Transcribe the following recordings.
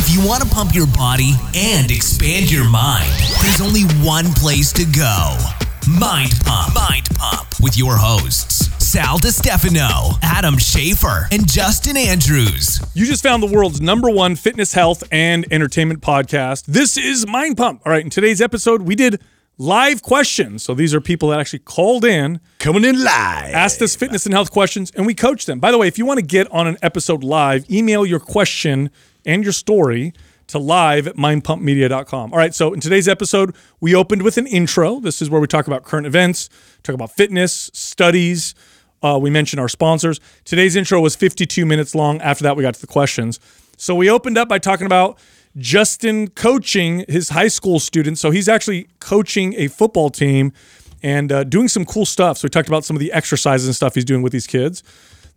If you want to pump your body and expand your mind, there's only one place to go Mind Pump. Mind Pump with your hosts, Sal DiStefano, Adam Schafer, and Justin Andrews. You just found the world's number one fitness, health, and entertainment podcast. This is Mind Pump. All right, in today's episode, we did live questions. So these are people that actually called in, Coming in live. asked us fitness and health questions, and we coached them. By the way, if you want to get on an episode live, email your question and your story to live at mindpumpmedia.com. All right, so in today's episode, we opened with an intro. This is where we talk about current events, talk about fitness, studies. Uh, we mentioned our sponsors. Today's intro was 52 minutes long. After that, we got to the questions. So we opened up by talking about Justin coaching his high school students. So he's actually coaching a football team and uh, doing some cool stuff. So we talked about some of the exercises and stuff he's doing with these kids.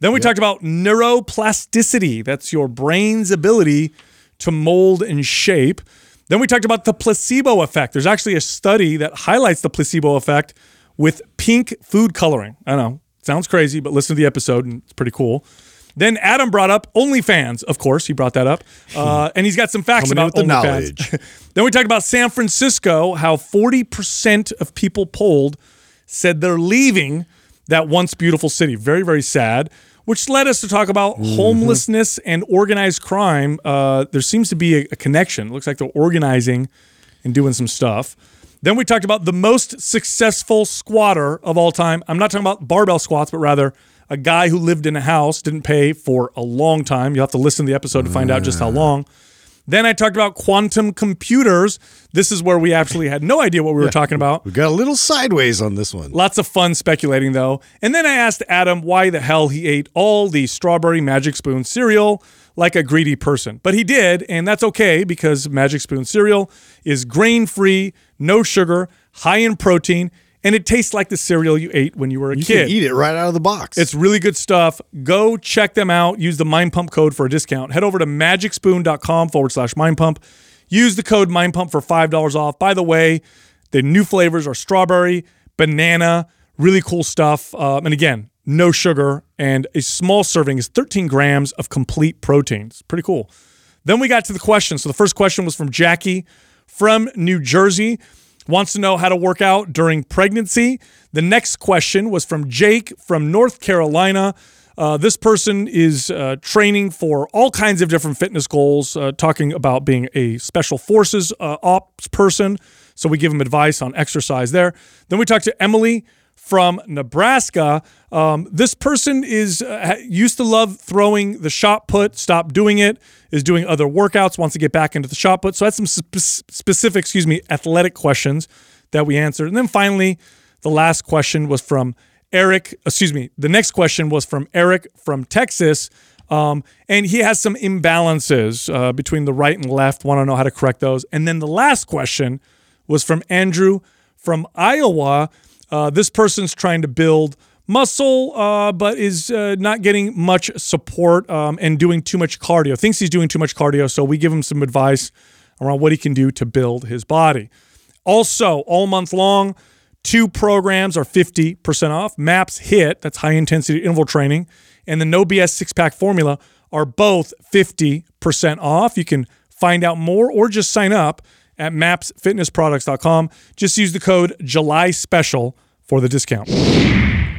Then we talked about neuroplasticity. That's your brain's ability to mold and shape. Then we talked about the placebo effect. There's actually a study that highlights the placebo effect with pink food coloring. I know, sounds crazy, but listen to the episode and it's pretty cool. Then Adam brought up OnlyFans. Of course, he brought that up, uh, and he's got some facts Coming about the knowledge. then we talked about San Francisco, how 40% of people polled said they're leaving that once beautiful city. Very, very sad. Which led us to talk about Mm-hmm. homelessness and organized crime. Uh, there seems to be a, a connection. It looks like they're organizing and doing some stuff. Then we talked about the most successful squatter of all time. I'm not talking about barbell squats, but rather a guy who lived in a house, didn't pay for a long time. You'll have to listen to the episode to find out just how long. Then I talked about quantum computers. This is where we actually had no idea what we were talking about. We got a little sideways on this one. Lots of fun speculating though. And then I asked Adam why the hell he ate all the strawberry Magic Spoon cereal like a greedy person. But he did, and that's okay because Magic Spoon cereal is grain free, no sugar, high in protein, and it tastes like the cereal you ate when you were a You kid. can eat it right out of the box. It's really good stuff. Go check them out. Use the Mind Pump code for a discount. Head over to magicspoon.com forward slash Mind Pump. Use the code Mind Pump for $5 off. By the way, the new flavors are strawberry, banana, really cool stuff. Um, and again, no sugar. And a small serving is 13 grams of complete proteins. Pretty cool. Then we got to the question. So the first question was from Jackie from New Jersey. Wants to know how to work out during pregnancy. The next question was from Jake from North Carolina. Uh, this person is uh, training for all kinds of different fitness goals, uh, talking about being a special forces uh, ops person. So we give him advice on exercise there. Then we talked to Emily from Nebraska. Um, this person is uh, used to love throwing the shot put, stopped doing it, is doing other workouts, wants to get back into the shot put. So that's some spe- specific, excuse me, athletic questions that we answered. And then finally, the last question was from Eric. Excuse me. The next question was from Eric from Texas. Um, and he has some imbalances uh, between the right and left. Want to know how to correct those. And then the last question was from Andrew from Iowa. Uh, this person's trying to build muscle, uh, but is uh, not getting much support um, and doing too much cardio. Thinks he's doing too much cardio. So we give him some advice around what he can do to build his body. Also, all month long, two programs are 50% off. MAPS HIT, that's high intensity interval training, and the No BS six pack formula are both 50% off. You can find out more or just sign up at mapsfitnessproducts.com. Just use the code July Special for the discount.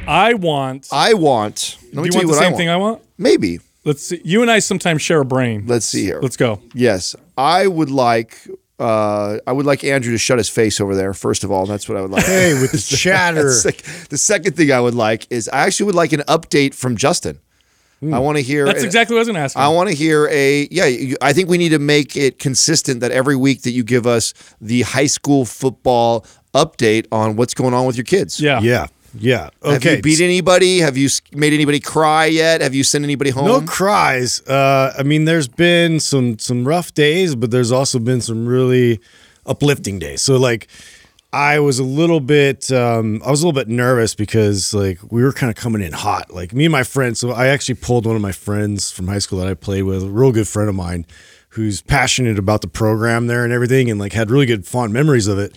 I want. I want. Let do you tell want you the what I same want. thing I want? Maybe. Let's see. You and I sometimes share a brain. Let's see here. Let's go. Yes, I would like. Uh, I would like Andrew to shut his face over there. First of all, that's what I would like. hey, with the chatter. Sec- the second thing I would like is I actually would like an update from Justin. I want to hear. Hmm. That's exactly what I was going to ask. I want to hear a yeah. You, I think we need to make it consistent that every week that you give us the high school football update on what's going on with your kids. Yeah. Yeah. Yeah. Have Okay. you beat anybody? Have you made anybody cry yet? Have you sent anybody home? No cries. Uh, I mean, there's been some some rough days, but there's also been some really uplifting days. So like, I was a little bit, um, I was a little bit nervous because like we were kind of coming in hot. Like me and my friends. So I actually pulled one of my friends from high school that I played with, a real good friend of mine, who's passionate about the program there and everything, and like had really good fond memories of it.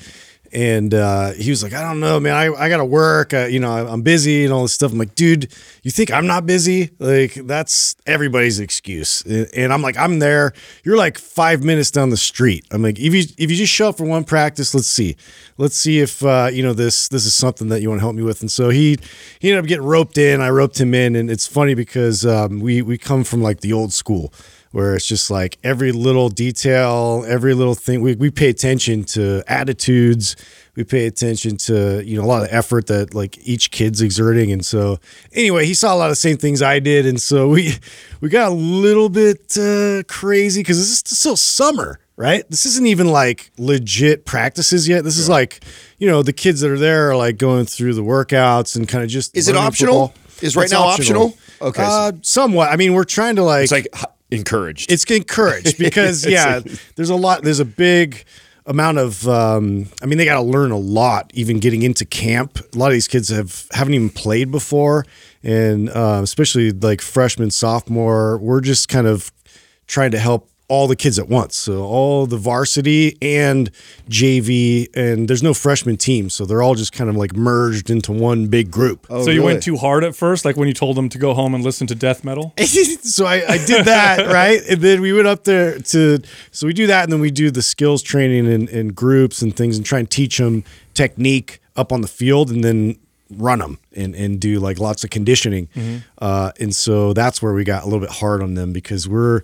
And uh, he was like, I don't know, man. I, I got to work. You know, I'm busy and all this stuff. I'm like, dude, you think I'm not busy? Like, that's everybody's excuse. And, and I'm like, I'm there. You're like five minutes down the street. I'm like, if you if you just show up for one practice, let's see, let's see if uh, you know this this is something that you want to help me with. And so he he ended up getting roped in. I roped him in, and it's funny because um, we we come from like the old school where it's just like every little detail, every little thing. We, we pay attention to attitudes. We pay attention to, you know, a lot of effort that like each kid's exerting. And so anyway, he saw a lot of the same things I did. And so we, we got a little bit uh, crazy because this is still summer, right? This isn't even like legit practices yet. This is like, you know, the kids that are there are like going through the workouts and kind of just. Is it optional? football. Is right It's now optional? Okay, so- Uh, somewhat. I mean, we're trying to like It's like encouraged. it's encouraged because yeah, there's a lot. There's a big amount of. Um, I mean, they got to learn a lot even getting into camp. A lot of these kids have haven't even played before, and uh, especially like freshman, sophomore. We're just kind of trying to help all the kids at once. So all the varsity and JV, and there's no freshman team, so they're all just kind of like merged into one big group. Oh, so you really? went too hard at first, like when you told them to go home and listen to death metal. so I, I did that right and then we went up there to so we do that and then we do the skills training in, in groups and things and try and teach them technique up on the field and then run them and, and do like lots of conditioning uh, and so that's where we got a little bit hard on them because we're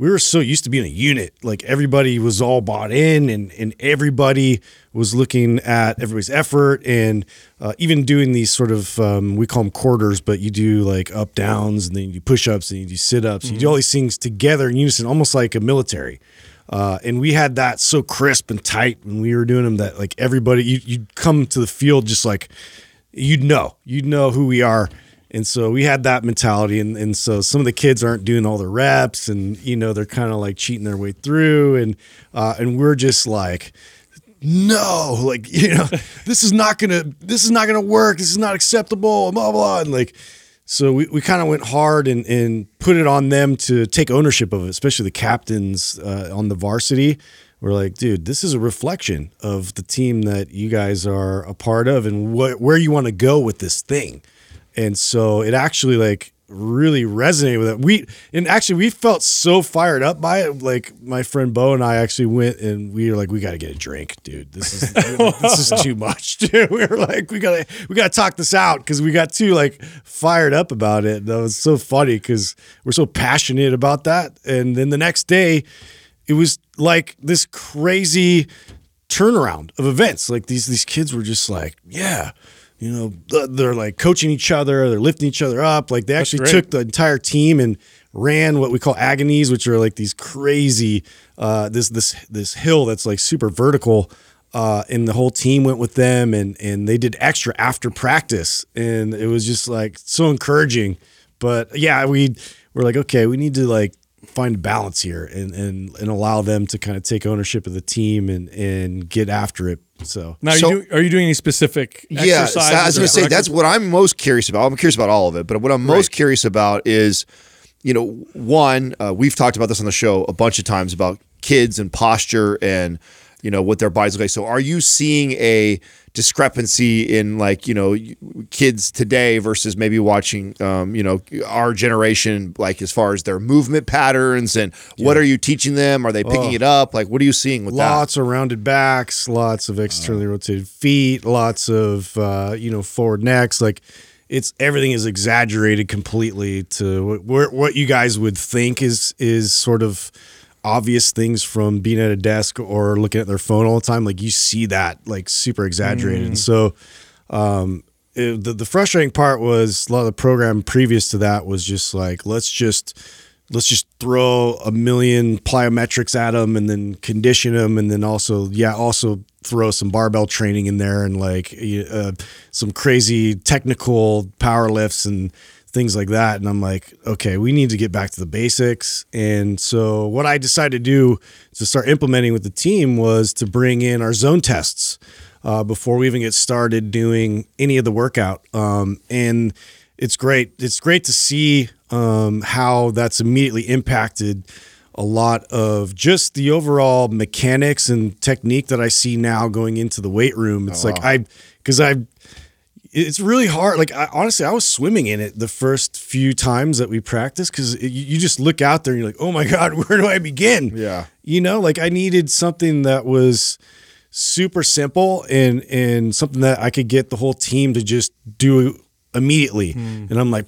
we were so used to being a unit. Like everybody was all bought in and, and everybody was looking at everybody's effort and uh, even doing these sort of um, we call them quarters but you do like up downs and then you do push-ups and you do sit-ups. You do all these things together in unison almost like a military. Uh, and we had that so crisp and tight when we were doing them that like everybody you, you'd come to the field just like you'd know. You'd know who we are and so we had that mentality and, and so some of the kids aren't doing all the reps and you know they're kind of like cheating their way through and uh, and we're just like no like you know this is not gonna this is not gonna work this is not acceptable blah blah and like so we, we kind of went hard and, and put it on them to take ownership of it, especially the captains uh, on the varsity. We're like, dude, this is a reflection of the team that you guys are a part of and what where you want to go with this thing. And so it actually like really resonated with it. We and actually we felt so fired up by it. Like my friend Bo and I actually went and we were like, we got to get a drink, dude. This is this is too much, dude. We were like, we gotta we gotta talk this out because we got too like fired up about it. That was so funny because we're so passionate about that. And then the next day, it was like this crazy turnaround of events. Like these these kids were just like, yeah, you know, they're like coaching each other, they're lifting each other up. Like they actually took the entire team and ran what we call agonies, which are like these crazy uh, this this this hill that's like super vertical. Uh, and the whole team went with them, and and they did extra after practice, and it was just like so encouraging. But yeah, we were like, okay, we need to like find balance here and and and allow them to kind of take ownership of the team and and get after it. So Now, So- you do, are you doing any specific Yeah, exercises? so I was going to say that's what I'm most curious about. I'm curious about all of it, but what I'm most curious about is, you know, one, uh, we've talked about this on the show a bunch of times about kids and posture and you know what their bodies look like. So, are you seeing a discrepancy in like you know kids today versus maybe watching um, you know our generation, like as far as their movement patterns and what are you teaching them? Are they picking it up? Like, what are you seeing with that? lots of rounded backs, lots of externally rotated feet, lots of uh, you know forward necks. Like it's everything is exaggerated completely to what what you guys would think is is sort of obvious things from being at a desk or looking at their phone all the time. Like you see that like super exaggerated. And so um, it, the the frustrating part was a lot of the program previous to that was just like let's just let's just throw a million plyometrics at them and then condition them and then also yeah also throw some barbell training in there and like uh, some crazy technical power lifts and things like that. And i'm like okay we need to get back to the basics. And so what i decided to do to start implementing with the team was to bring in our zone tests uh, before we even get started doing any of the workout. Um, and it's great it's great to see um, how that's immediately impacted a lot of just the overall mechanics and technique that I see now going into the weight room. It's like I, because I, it's really hard. Like I, honestly, I was swimming in it the first few times that we practiced because you, you just look out there and you're like, oh my god, where do I begin? Yeah. you know, like I needed something that was super simple and and something that I could get the whole team to just do immediately. Hmm. And I'm like,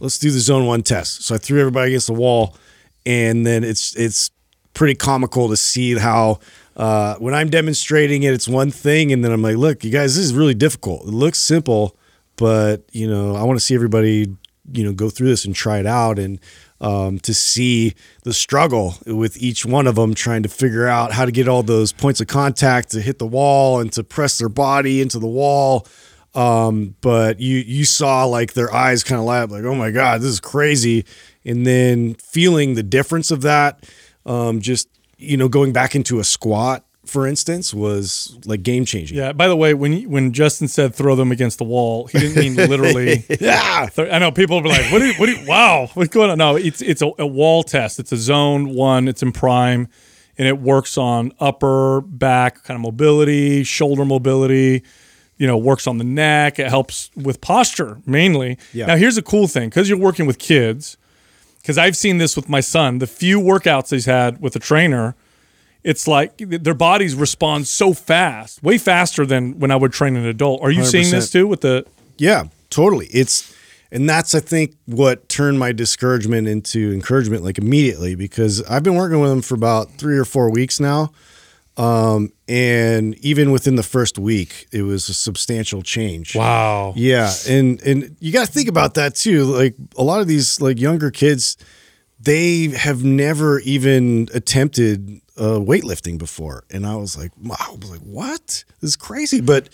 let's do the zone one test. So I threw everybody against the wall, and then it's it's pretty comical to see how uh, when I'm demonstrating it, it's one thing, and then I'm like, look, you guys, this is really difficult. It looks simple, but you know, I want to see everybody, you know, go through this and try it out, and um, to see the struggle with each one of them trying to figure out how to get all those points of contact to hit the wall and to press their body into the wall. Um, but you you saw like their eyes kind of light up, like, oh my god, this is crazy, and then feeling the difference of that, um, just you know, going back into a squat, for instance, was like game changing. Yeah. By the way, when when Justin said throw them against the wall, he didn't mean literally. Yeah. Th- I know people will be like, "What? Do you, what? Do you, wow, what's going on?" No, it's it's a, a wall test. It's a zone one. It's in prime, and it works on upper back kind of mobility, shoulder mobility. You know, works on the neck. It helps with posture mainly. Yeah. Now, here's a cool thing because you're working with kids. Because I've seen this with my son. The few workouts he's had with a trainer, it's like their bodies respond so fast, way faster than when I would train an adult. Are you seeing this too with the Yeah, totally. It's and that's I think what turned my discouragement into encouragement like immediately because I've been working with them for about 3 or 4 weeks now. Um and even within the first week it was a substantial change. wow? Yeah, and and you got to think about that too. Like a lot of these like younger kids, they have never even attempted uh, weightlifting before, and I was like, wow, I was like, what? This is crazy. But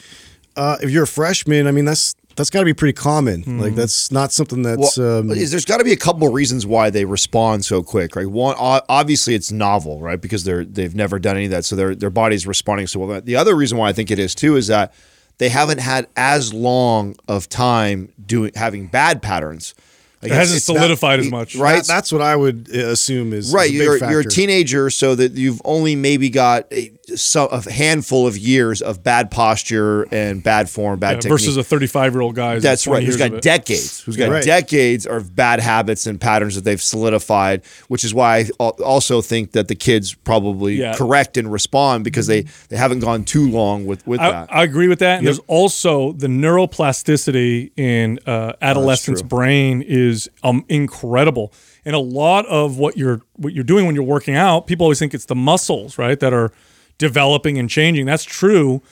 uh, if you're a freshman, I mean, that's that's got to be pretty common. Like that's not something that's Well, um, is there's got to be a couple of reasons why they respond so quick, right? One, obviously, it's novel, right? Because they're they've never done any of that, so their their body's responding so well. The other reason why I think it is too is that they haven't had as long of time doing having bad patterns. Like, It hasn't it's not- solidified as much. right? that- that's what I would uh, assume is right is a big you're, you're a teenager so that you've only maybe got a, so, a handful of years of bad posture and bad form bad Yeah, technique versus a 35 year old guy. that's right who's got decades who's got Right. decades of bad habits and patterns that they've solidified which is why i also think that the kids probably Yeah. correct and respond because they they haven't gone too long with with I, that I agree with that. And there's also the neuroplasticity in uh, adolescent's brain is um, incredible. And a lot of what you're what you're doing when you're working out, people always think it's the muscles, right, that are developing and changing. That's true,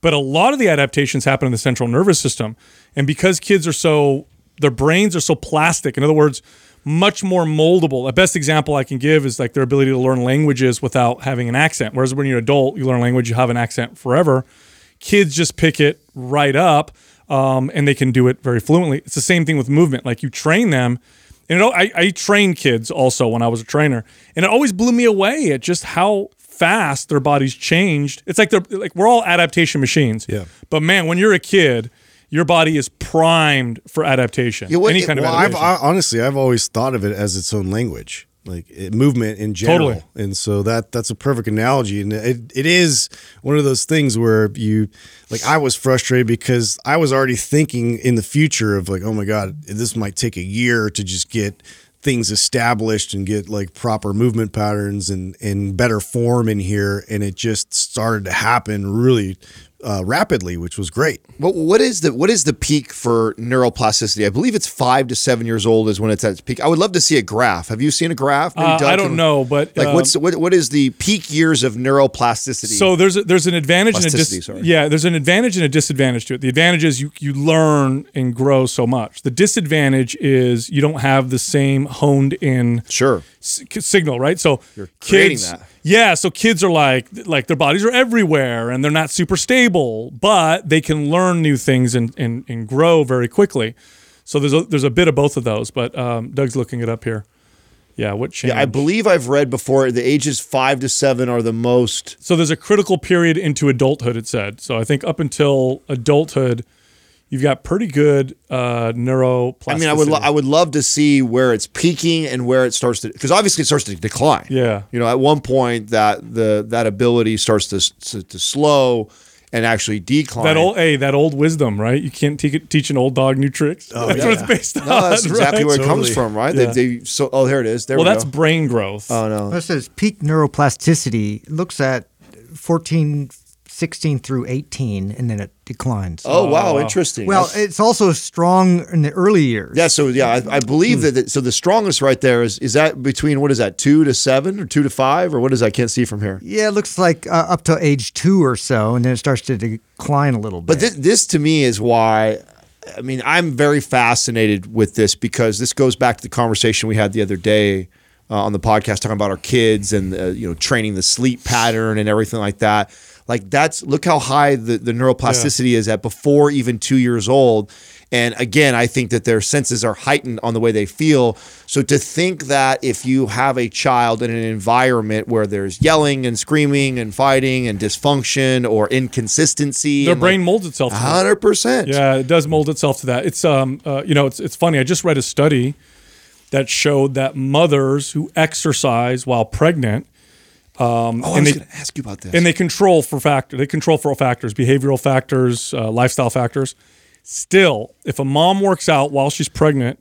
but a lot of the adaptations happen in the central nervous system. And because kids are so their brains are so plastic, in other words, much more moldable. The best example I can give is like their ability to learn languages without having an accent. Whereas when you're an adult, you learn language, you have an accent forever kids just pick it right up um, and they can do it very fluently. It's the same thing with movement. Like you train them. And it, I, I trained kids also when I was a trainer, and it always blew me away at just how fast their bodies changed. It's like they're like we're all adaptation machines. Yeah. But man, when you're a kid, your body is primed for adaptation. Yeah, what- Any kind Well, of I've adaptation. I, honestly, I've always thought of it as its own language, like it, movement in general. Totally. And so that that's a perfect analogy, and it, it is one of those things where you, like, I was frustrated because I was already thinking in the future of like, oh my god, this might take a year to just get things established and get like proper movement patterns and and better form in here, and it just started to happen really uh, rapidly, which was great. What, what is the what is the peak for neuroplasticity? I believe it's five to seven years old is when it's at its peak. I would love to see a graph. Have you seen a graph? Uh, I don't know, but Like um, what's what, what is the peak years of neuroplasticity? So there's a, there's an advantage and a Plasticity, dis- sorry. yeah there's an advantage and a disadvantage to it. The advantage is you you learn and grow so much. The disadvantage is you don't have the same honed in sure. s- signal, right? So you're creating kids, that. Yeah. So kids are like like their bodies are everywhere and they're not super stable, but they can learn new things and and, and grow very quickly. So there's a there's a bit of both of those. But um, Doug's looking it up here. Yeah, what changed? Yeah, I believe I've read before the ages five to seven are the most. So there's a critical period into adulthood. It said. So I think up until adulthood, you've got pretty good uh, neuroplasticity. I mean, I would lo- I would love to see where it's peaking and where it starts to because obviously it starts to decline. Yeah. you know, at one point that the that ability starts to to, to slow and actually decline. that old hey that old wisdom right you can't te- teach an old dog new tricks that's yeah. what it's based on no, that's exactly right? where it comes from, right? Yeah. They, they so oh here it is. There well we that's go. brain growth oh no. It says peak neuroplasticity looks at 14, 16 through 18, and then it declines. Oh, wow, wow. interesting. well, That's- it's also strong in the early years. yeah, so yeah, I, I believe Hmm. that. that- So the strongest right there is is that between what is that two to seven or two to five or what is that? I can't see from here. Yeah, it looks like uh, up to age two or so, and then it starts to decline a little bit. But this, this to me is why. I mean, I'm very fascinated with this because this goes back to the conversation we had the other day uh, on the podcast talking about our kids and uh, you know training the sleep pattern and everything like that. Like that's look how high the, the neuroplasticity is at before even two years old. And again, I think that their senses are heightened on the way they feel. So to think that if you have a child in an environment where there's yelling and screaming and fighting and dysfunction or inconsistency, their brain like, molds itself to. Hundred percent. yeah it does mold itself to that it's um uh, you know it's it's funny i just read a study that showed that mothers who exercise while pregnant um, Oh, I and was they going to ask you about this. and they control for factor they control for factors behavioral factors uh, lifestyle factors. Still if a mom works out while she's pregnant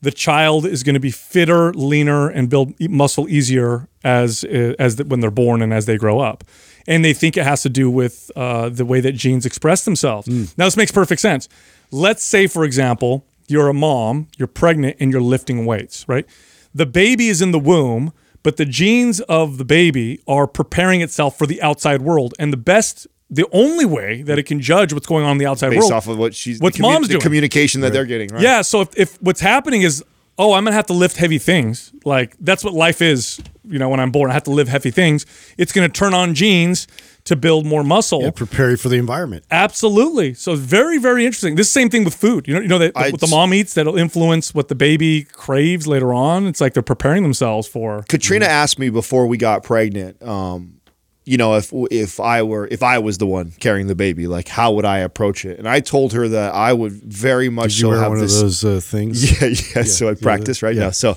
the child is going to be fitter leaner and build muscle easier as as the, when they're born and as they grow up. And they think it has to do with uh, the way that genes express themselves. Now this makes perfect sense. Let's say for example you're a mom you're pregnant and you're lifting weights right? The baby is in the womb but the genes of the baby are preparing itself for the outside world. And the best the only way that it can judge what's going on in the outside based world off of what she's what's the commu- mom's the doing. communication that they're getting, right? yeah so if, if what's happening is oh i'm gonna have to lift heavy things. Like that's what life is you know when i'm born. I have to live heavy things. It's gonna turn on genes to build more muscle Yeah, prepare you for the environment. Absolutely. So very, very interesting. This same thing with food. You know, you know that what the mom eats that'll influence what the baby craves later on. It's like they're preparing themselves for. Katrina asked me before we got pregnant, um, you know, if if I were if I was the one carrying the baby, like how would I approach it? And I told her that I would very much so wear have one this. of those uh, things? Yeah, yeah, So I practice right yeah. now. So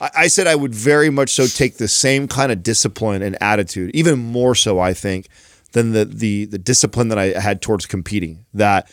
I, I said I would very much so take the same kind of discipline and attitude, even more so, I think, than the the the discipline that I had towards competing. That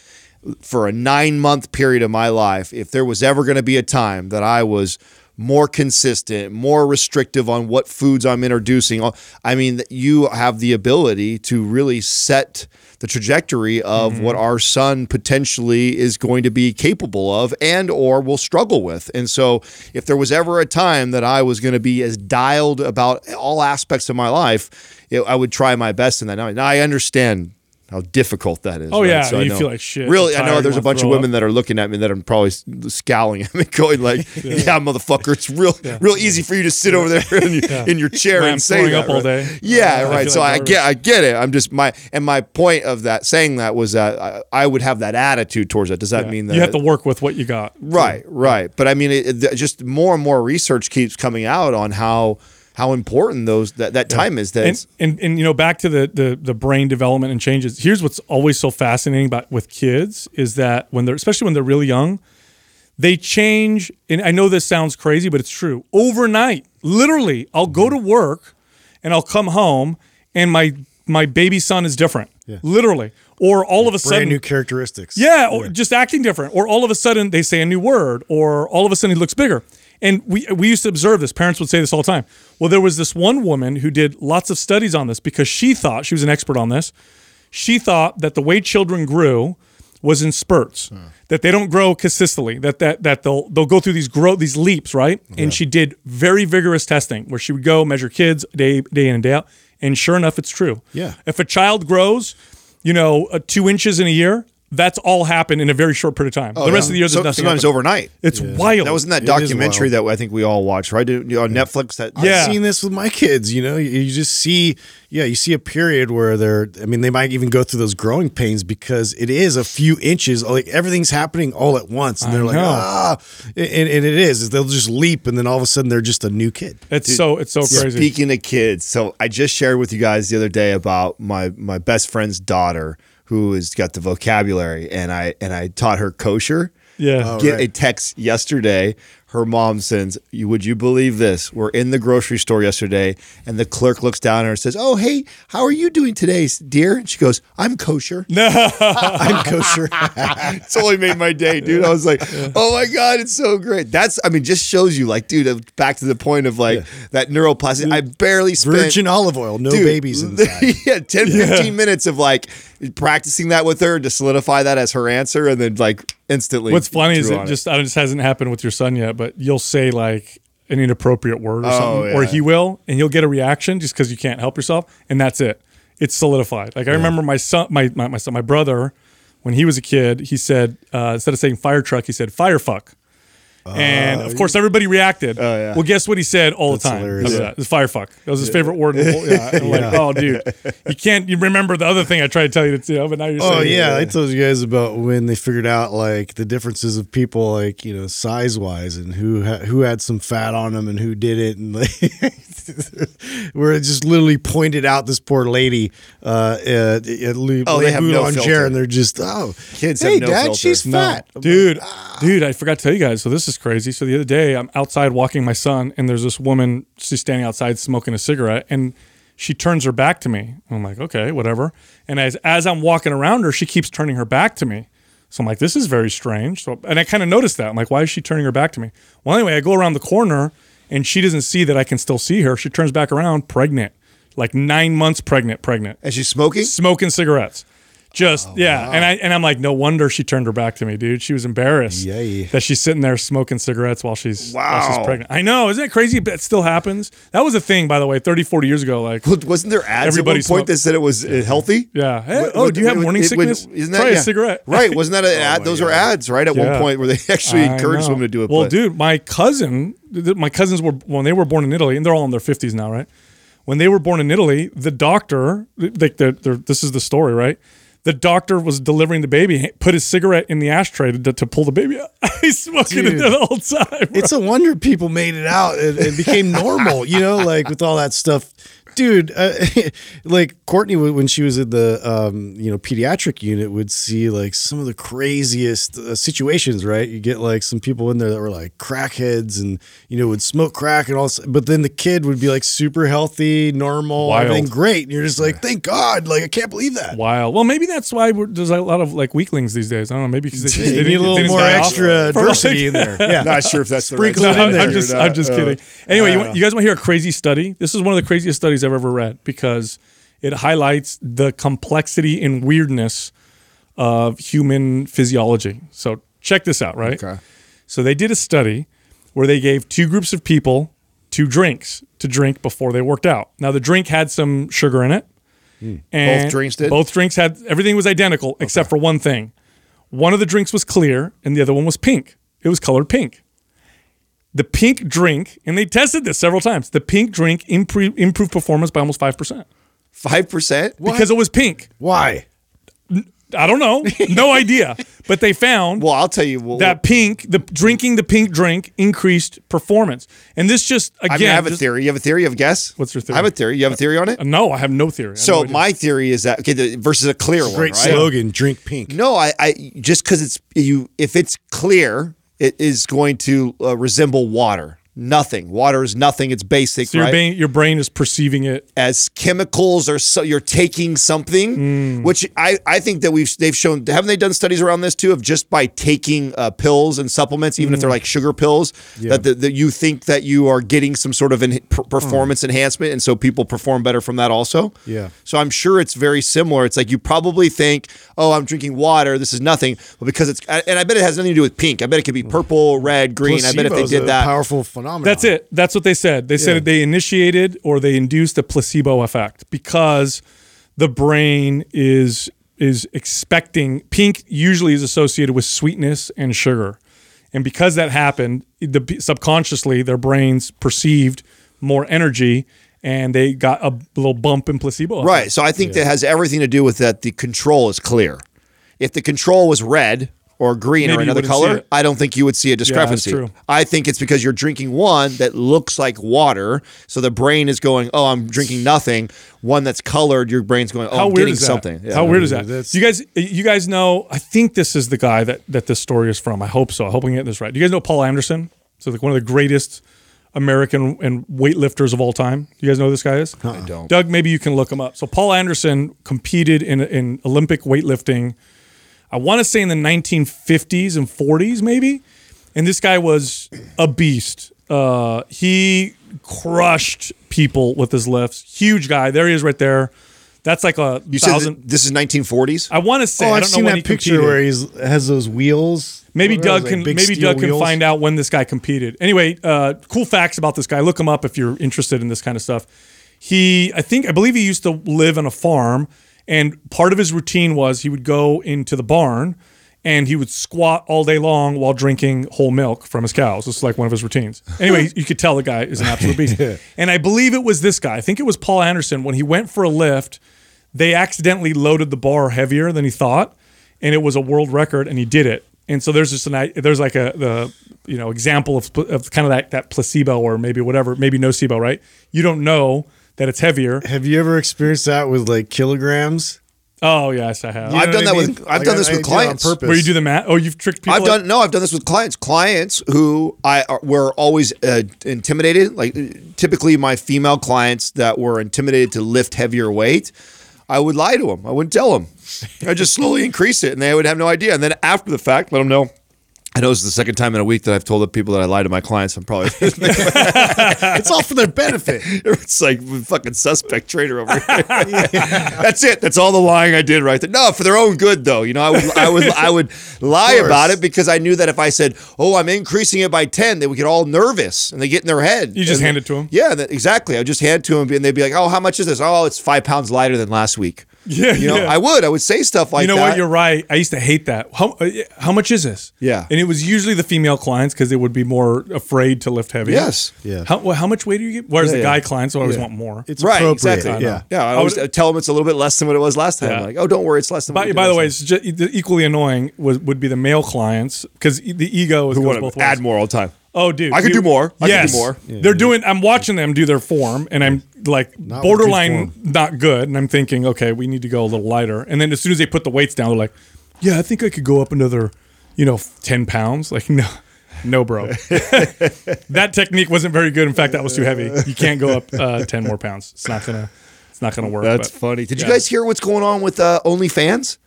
for a nine month period of my life, if there was ever going to be a time that I was more consistent, more restrictive on what foods I'm introducing, uh, I mean, you have the ability to really set the trajectory of what our son potentially is going to be capable of and or will struggle with. And so if there was ever a time that I was going to be as dialed about all aspects of my life, it, I would try my best in that. Now, now I understand how difficult that is. Oh, right? yeah, So I you know- feel like shit. Really, I know there's a bunch of women up. that are looking at me that I'm probably scowling at me, going like, "Yeah, motherfucker, it's real, real easy for you to sit over there in, your, in your chair I'm and say that." up all right? day. Yeah, I right. feel So like I get, I get it. I'm just my and my point of that saying that was that I, I would have that attitude towards it. Does that mean that you have to work with what you got? Right, right. But I mean, it, it, just more and more research keeps coming out on how how important those that, that time is. That and, and and you know back to the, the the brain development and changes here's what's always so fascinating about with kids is that when they're especially when they're really young they change and i know this sounds crazy but it's true overnight literally i'll go to work and i'll come home and my my baby son is different Yeah. literally or all of a Brand sudden new characteristics. yeah, or just acting different, or all of a sudden they say a new word, or all of a sudden he looks bigger. And we we used to observe this. Parents would say this all the time. Well, there was this one woman who did lots of studies on this because she thought she was an expert on this. She thought that the way children grew was in spurts, that they don't grow consistently, that that that they'll they'll go through these grow these leaps, right? And she did very vigorous testing where she would go measure kids day day in and day out, and sure enough, it's true. Yeah. If a child grows, you know, uh, two inches in a year, that's all happened in a very short period of time. the rest of the year, there's So- nothing. sometimes happened. overnight. It's wild. That wasn't that It is documentary that I think we all watched, right? You know, On Netflix. That Yeah. I've seen this with my kids. You know, you, you just see, yeah, you see a period where they're. I mean, they might even go through those growing pains because it is a few inches. Like everything's happening all at once, and I they're like, know. ah, and, and it is. is They'll just leap, and then all of a sudden they're just a new kid. It's so it's so crazy. Speaking of kids, so I just shared with you guys the other day about my my best friend's daughter who has got the vocabulary, and I and I taught her kosher. Yeah. Oh, Get right. a text yesterday. Her mom sends, would you believe this? We're in the grocery store yesterday, and the clerk looks down at her and says, "Oh, hey, how are you doing today, dear?" And she goes, "I'm kosher." No. I'm kosher. it's only made my day, dude. I was like, "Oh my god, it's so great." That's, I mean, just shows you, like, dude, back to the point of like that neuroplasticity. I barely spent Virgin olive oil, no Dude, babies inside. yeah, 10, 15 minutes of like practicing that with her to solidify that as her answer, and then like instantly. What's funny is it just I don't- just hasn't happened with your son yet, but you'll say like an inappropriate word or something, or Oh, he will, and you'll get a reaction just because you can't help yourself, and that's it. It's solidified. Like I remember my son, my, my my son, my brother, when he was a kid, he said uh, instead of saying fire truck, he said fire fuck. And uh, of course, everybody reacted. Oh, yeah. Well, guess what he said all the time? hilarious. After that? It's fire fuck. That was his favorite word. In the whole, yeah. I'm like, oh, dude, you can't. You remember the other thing I tried to tell you to, you know, but now you're. Oh it. yeah, I told you guys about when they figured out like the differences of people, like you know, size wise, and who ha- who had some fat on them and who didn't, and like where it just literally pointed out this poor lady uh, at, at Le- Oh, they have no Boulanger, filter. and they're just oh, Kids have hey no dad, filter. she's No. fat, dude. Ah. Dude, I forgot to tell you guys. So this is crazy. So the other day, I'm outside walking my son, and there's this woman. She's standing outside smoking a cigarette, and she turns her back to me. I'm like, okay, whatever. And as as I'm walking around her, she keeps turning her back to me. So I'm like, this is very strange. So and I kind of noticed that. I'm like, why is she turning her back to me? Well, anyway, I go around the corner, and she doesn't see that I can still see her. She turns back around, pregnant, like nine months pregnant, pregnant And she's smoking. smoking cigarettes. Just Oh, yeah, and I and I'm like, no wonder she turned her back to me, dude. She was embarrassed Yay. that she's sitting there smoking cigarettes while she's while she's Wow. pregnant. I know, isn't it crazy? But it still happens. That was a thing, by the way, 30, 40 years ago. Like, Wasn't there ads Everybody at one point smoke- that said it was uh, healthy? yeah. Hey, What- oh, do you have morning sickness? isn't that Try yeah. a cigarette. Right? Wasn't that an ad? Those were ads, right? At Yeah. one point where they actually encouraged women to do it. Well, but- dude, my cousin, my cousins were when they were born in Italy, and they're all in their fifties now, right? When they were born in Italy, the doctor, like the, this is the story, right? The doctor was delivering the baby, put his cigarette in the ashtray to, to pull the baby out. He's smoking it Dude. the whole time. bro. It's a wonder people made it out and it became normal, you know, like with all that stuff. Dude, uh, like Courtney, when she was in the, um, you know, pediatric unit, would see like some of the craziest uh, situations, right? You get like some people in there that were like crackheads and, you know, would smoke crack and all, but then the kid would be like super healthy, normal, Wild. everything great. And you're just like, thank God. Like, I can't believe that. Wow. Well, maybe that's why we're, there's a lot of like weaklings these days. I don't know. Maybe because they, They they need a little more extra diversity in there. Yeah. Not sure if that's the Sprinkle right No. I'm just, I'm just Uh, kidding. Anyway, you, you guys want to hear a crazy study? This is one of the craziest studies I've ever read because it highlights the complexity and weirdness of human physiology. So check this out, right? Okay. So they did a study where they gave two groups of people two drinks to drink before they worked out. Now the drink had some sugar in it. Hmm. And Both drinks did? Both drinks had everything was identical except for one thing. One of the drinks was clear and the other one was pink. It was colored pink. The pink drink, and they tested this several times. The pink drink impre- improved performance by almost five percent Five percent. because it was pink. Why? I don't know, no idea, but they found Well, I'll tell you. Well, that pink, the drinking the pink drink increased performance. And this just again, I mean, I have a theory. You have a theory? You have a guess? What's your theory? I have a theory. You have a theory on it? Uh, no, I have no theory. I have no So my theory is that okay, the, versus a clear one, Great right? slogan, drink pink. No, I, I just because it's you. If it's clear, it is going to uh, resemble water. Nothing. Water is nothing. It's basic, so your right? brain, your brain is perceiving it. as chemicals or so you're taking something Mm. which I, I think that we've they've shown haven't they done studies around this too of just by taking uh, pills and supplements even if Mm. they're like sugar pills that, that, that you think that you are getting some sort of en- per- performance enhancement and so people perform better from that also Yeah. so I'm sure it's very similar it's like you probably think oh I'm drinking water this is nothing but because it's and I bet it has nothing to do with pink I bet it could be purple red green I bet if they did that powerful phenomenon. That's it. That's what they said. They said Yeah. they initiated or they induced a placebo effect because the brain is is expecting pink usually is associated with sweetness and sugar. And because that happened, the subconsciously their brains perceived more energy and they got a little bump in placebo. effect. Right. So I think that has everything to do with that the control is clear. If the control was red, or green Maybe or another color. I don't think you would see a discrepancy. true. I think it's because you're drinking one that looks like water, so the brain is going, "Oh, I'm drinking nothing." One that's colored, your brain's going, "Oh, How I'm weird getting something." Yeah. How weird is that? That's- You guys, you guys know. I think this is the guy that that this story is from. I hope so. I hope I get this right. Do you guys know Paul Anderson? So like one of the greatest American and weightlifters of all time. Do you guys know who this guy is? I don't. Doug, maybe you can look him up. So Paul Anderson competed in in Olympic weightlifting. I want to say in the 1950s and 40s, maybe. And this guy was a beast. Uh, he crushed people with his lifts. Huge guy. There he is, right there. That's like a You said thousand. that this is 1940s. I want to say. Oh, I I've don't know seen when that picture competed. where he has those wheels. Maybe Doug those, can like, maybe steel Doug can find out when this guy competed. Anyway, uh, cool facts about this guy. Look him up if you're interested in this kind of stuff. He, I think, I believe he used to live on a farm, and part of his routine was he would go into the barn and he would squat all day long while drinking whole milk from his cows. This is like one of his routines. Anyway, you could tell the guy is an absolute beast. And I believe it was this guy. I think it was Paul Anderson when he went for a lift. They accidentally loaded the bar heavier than he thought, and it was a world record, and he did it. And so there's just an there's like a the you know example of, of kind of that that placebo or maybe whatever maybe nocebo right? You don't know that it's heavier. Have you ever experienced that with like kilograms? Oh yes, I have. You I've done that I with- mean? I've done this with I did it on clients. purpose. Where you do the math? Oh, you've tricked people. I've done no, I've done this with clients. Clients who I are- were always uh, intimidated. Like uh, typically, my female clients that were intimidated to lift heavier weight, I would lie to them. I wouldn't tell them. I just slowly increase it, and they would have no idea. And then after the fact, let them know. I know this is the second time in a week that I've told the people that I lie to my clients. I'm probably It's all for their benefit. it's like fucking suspect trader over here. That's it. That's all the lying I did right there. No, for their own good though. You know, I would I would I would lie about it because I knew that if I said, "Oh, I'm increasing it by 10," they would get all nervous and they get in their head. You just And- hand it to them. Yeah, that, exactly. I would just hand it to them and they'd be like, "Oh, how much is this?" "Oh, it's 5 pounds lighter than last week." Yeah, You know, yeah. I would. I would say stuff like that. you know that. what? You're right. I used to hate that. How uh, how much is this? Yeah. and it was usually the female clients because they would be more afraid to lift heavy. Yes. Yeah. How well, how much weight do you get? Whereas Yeah, the yeah. guy clients always want more. It's Right, exactly. Yeah. Yeah, I I always would- tell them it's a little bit less than what it was last time. Yeah. Like, oh, don't worry, it's less than. By, we by the way, it's just, equally annoying was would be the male clients because the ego is time. goes Who both want to ways. add more all the time. Oh, dude, I could do more. I could do yes, more. they're doing. I'm watching them do their form, and I'm like with good borderline form. not good, and I'm thinking, okay, we need to go a little lighter. And then as soon as they put the weights down, they're like, yeah, I think I could go up another, you know, ten pounds. Like no. No, bro. that technique wasn't very good. In fact, that was too heavy. You can't go up uh, ten more pounds. It's not gonna. It's not gonna work. That's but- funny. Did you guys hear what's going on with uh, OnlyFans?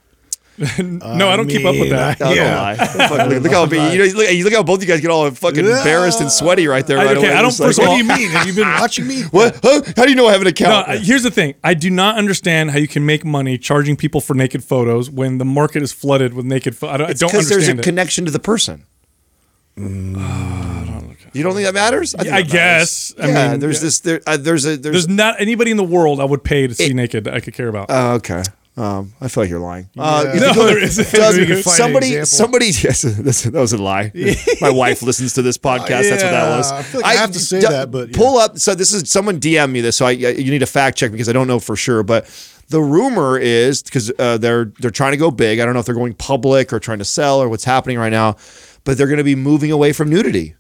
No, I don't keep up with mean, that. No, Yeah. don't lie. Look, look how you know, look, you look how both you guys get all fucking embarrassed and sweaty right there. I- right okay, away. I don't- Just like, first of all- What do you mean? Have you been watching me? what? Huh? How do you know I have an account? I- here's the thing. I do not understand how you can make money charging people for naked photos when the market is flooded with naked photos. I don't, I don't because there's a it. connection to the person. you don't think that matters? think I that matters. guess. I yeah, mean, there's this. There, uh, there's a. There's. There's not anybody in the world I would pay to see naked that I could care about. Oh, okay. Um, I feel like you're lying. Uh, Yeah. you No, there isn't. Doug, We can find an somebody, somebody, yes, this, that was a lie. My wife listens to this podcast. That's what that was. I feel like I have to say Doug, that, but, yeah. pull up. So this is someone DM me this, so I, you need to fact check because I don't know for sure. But the rumor is because uh, they're they're trying to go big. I don't know if they're going public or trying to sell or what's happening right now, but they're going to be moving away from nudity.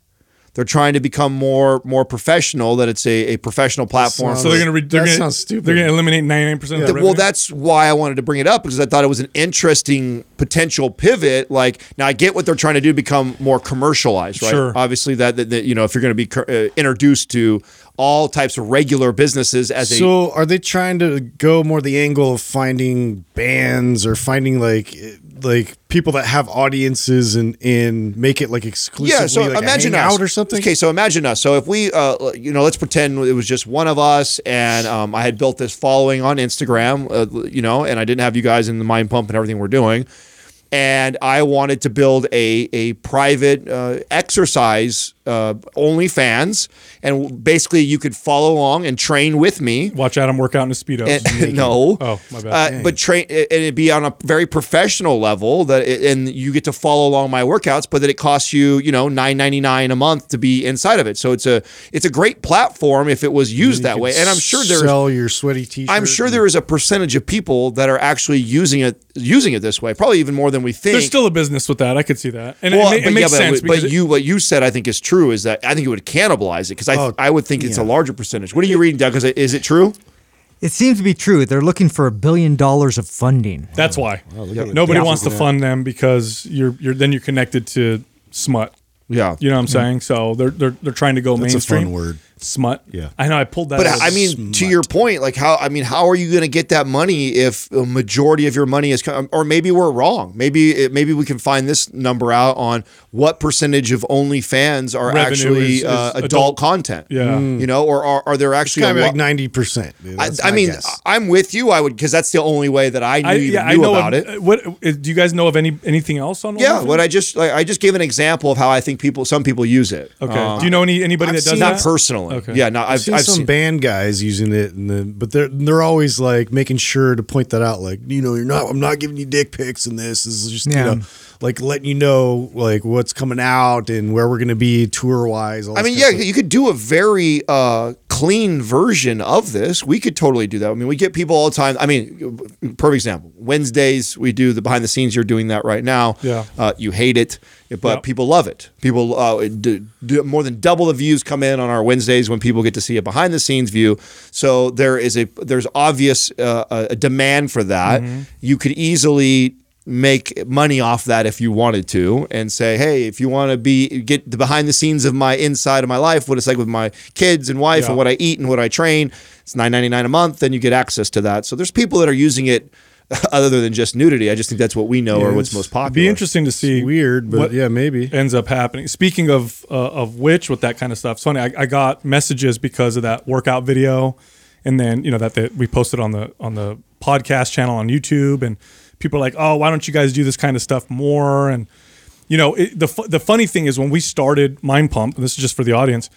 They're trying to become more more professional. That it's a, a professional platform. sounds- so they're gonna re- they're That gonna, sounds stupid. They're gonna eliminate 99 percent of Th- the well, that's why I wanted to bring it up because I thought it was an interesting potential pivot. Like now, I get what they're trying to do, become more commercialized, right? Sure. Obviously, that, that, that, you know, if you're going to be cur- uh, introduced to all types of regular businesses as a So are they trying to go more the angle of finding bands or finding like like people that have audiences and and make it like exclusively yeah, so like imagine a us or something? Okay, so imagine us. So if we, uh, you know, let's pretend it was just one of us, and um, I had built this following on Instagram, uh, you know, and I didn't have you guys in the mind pump and everything we're doing, and I wanted to build a a private uh, exercise uh, OnlyFans, and basically you could follow along and train with me. Watch Adam work out in his speedo. No. Oh, my bad. Uh, but train and it'd be on a very professional level that it, and you get to follow along my workouts, but that it costs you, you know, nine ninety nine a month to be inside of it. So it's a it's a great platform if it was used that way. And I'm sure there's sell your sweaty t-shirt. I'm sure there is a percentage of people that are actually using it using it this way. Probably even more than we think. There's still a business with that. I could see that, and well, it, ma- it but makes yeah, sense. but you what you said I think is true is that I think it would cannibalize it because I Oh, I would think it's a larger percentage. What are you reading, Doug? Is it, is it true? It seems to be true. They're looking for a billion dollars of funding. that's why look at nobody wants to fund them because you're you're then you're connected to smut. Yeah. You know what I'm saying? So they're they're they're trying to go That's a mainstream. fun word. Smut. Yeah. I know. I pulled that. But out I the- mean, to your point, like how I mean, how are you going to get that money if a majority of your money is, com- or maybe we're wrong. Maybe it, maybe we can find this number out on what percentage of OnlyFans are Revenue actually is- is uh, adult, adult- content. Yeah. you know, or are, are there actually kind of like ninety percent. I, I mean, I'm with you. I would because that's the only way that I knew, I, even yeah, I know about of- it. What uh, do you guys know of any anything else on? Yeah, OnlyFans? what I just like, I just gave an example of how I think people, some people use it. Okay. Uh, do you know any anybody I've that does that? not personally. Okay. Yeah, no, I've I've, seen I've some seen. band guys using it, and the, but they're they're always like making sure to point that out. Like you know, you're not. I'm not giving you dick pics, and this is just Yeah. you know, like letting you know like what's coming out and where we're gonna be tour wise. I mean, yeah, you could do a very uh, clean version of this. We could totally do that. I mean, we get people all the time. I mean, perfect example. Wednesdays we do the behind the scenes. You're doing that right now. Yeah. Uh, you hate it, but Yep. people love it. People uh, do, do more than double the views come in on our Wednesdays when people get to see a behind the scenes view. So there is a there's obvious uh, a a demand for that. Mm-hmm. You could easily make money off that if you wanted to and say hey if you want to be get the behind the scenes of my inside of my life what it's like with my kids and wife Yeah. and what i eat and what i train it's 9.99 a month and you get access to that so there's people that are using it other than just nudity i just think that's what we know or what's it's- most It'd popular be interesting to see weird, but what yeah, maybe. ends up happening. Speaking of uh, of which, with that kind of stuff, it's funny. I, I got messages because of that workout video, and then you know that that we posted on the on the podcast channel on YouTube, and people are like, "Oh, why don't you guys do this kind of stuff more?" And you know, it, the the funny thing is when we started Mind Pump, and this is just for the audience.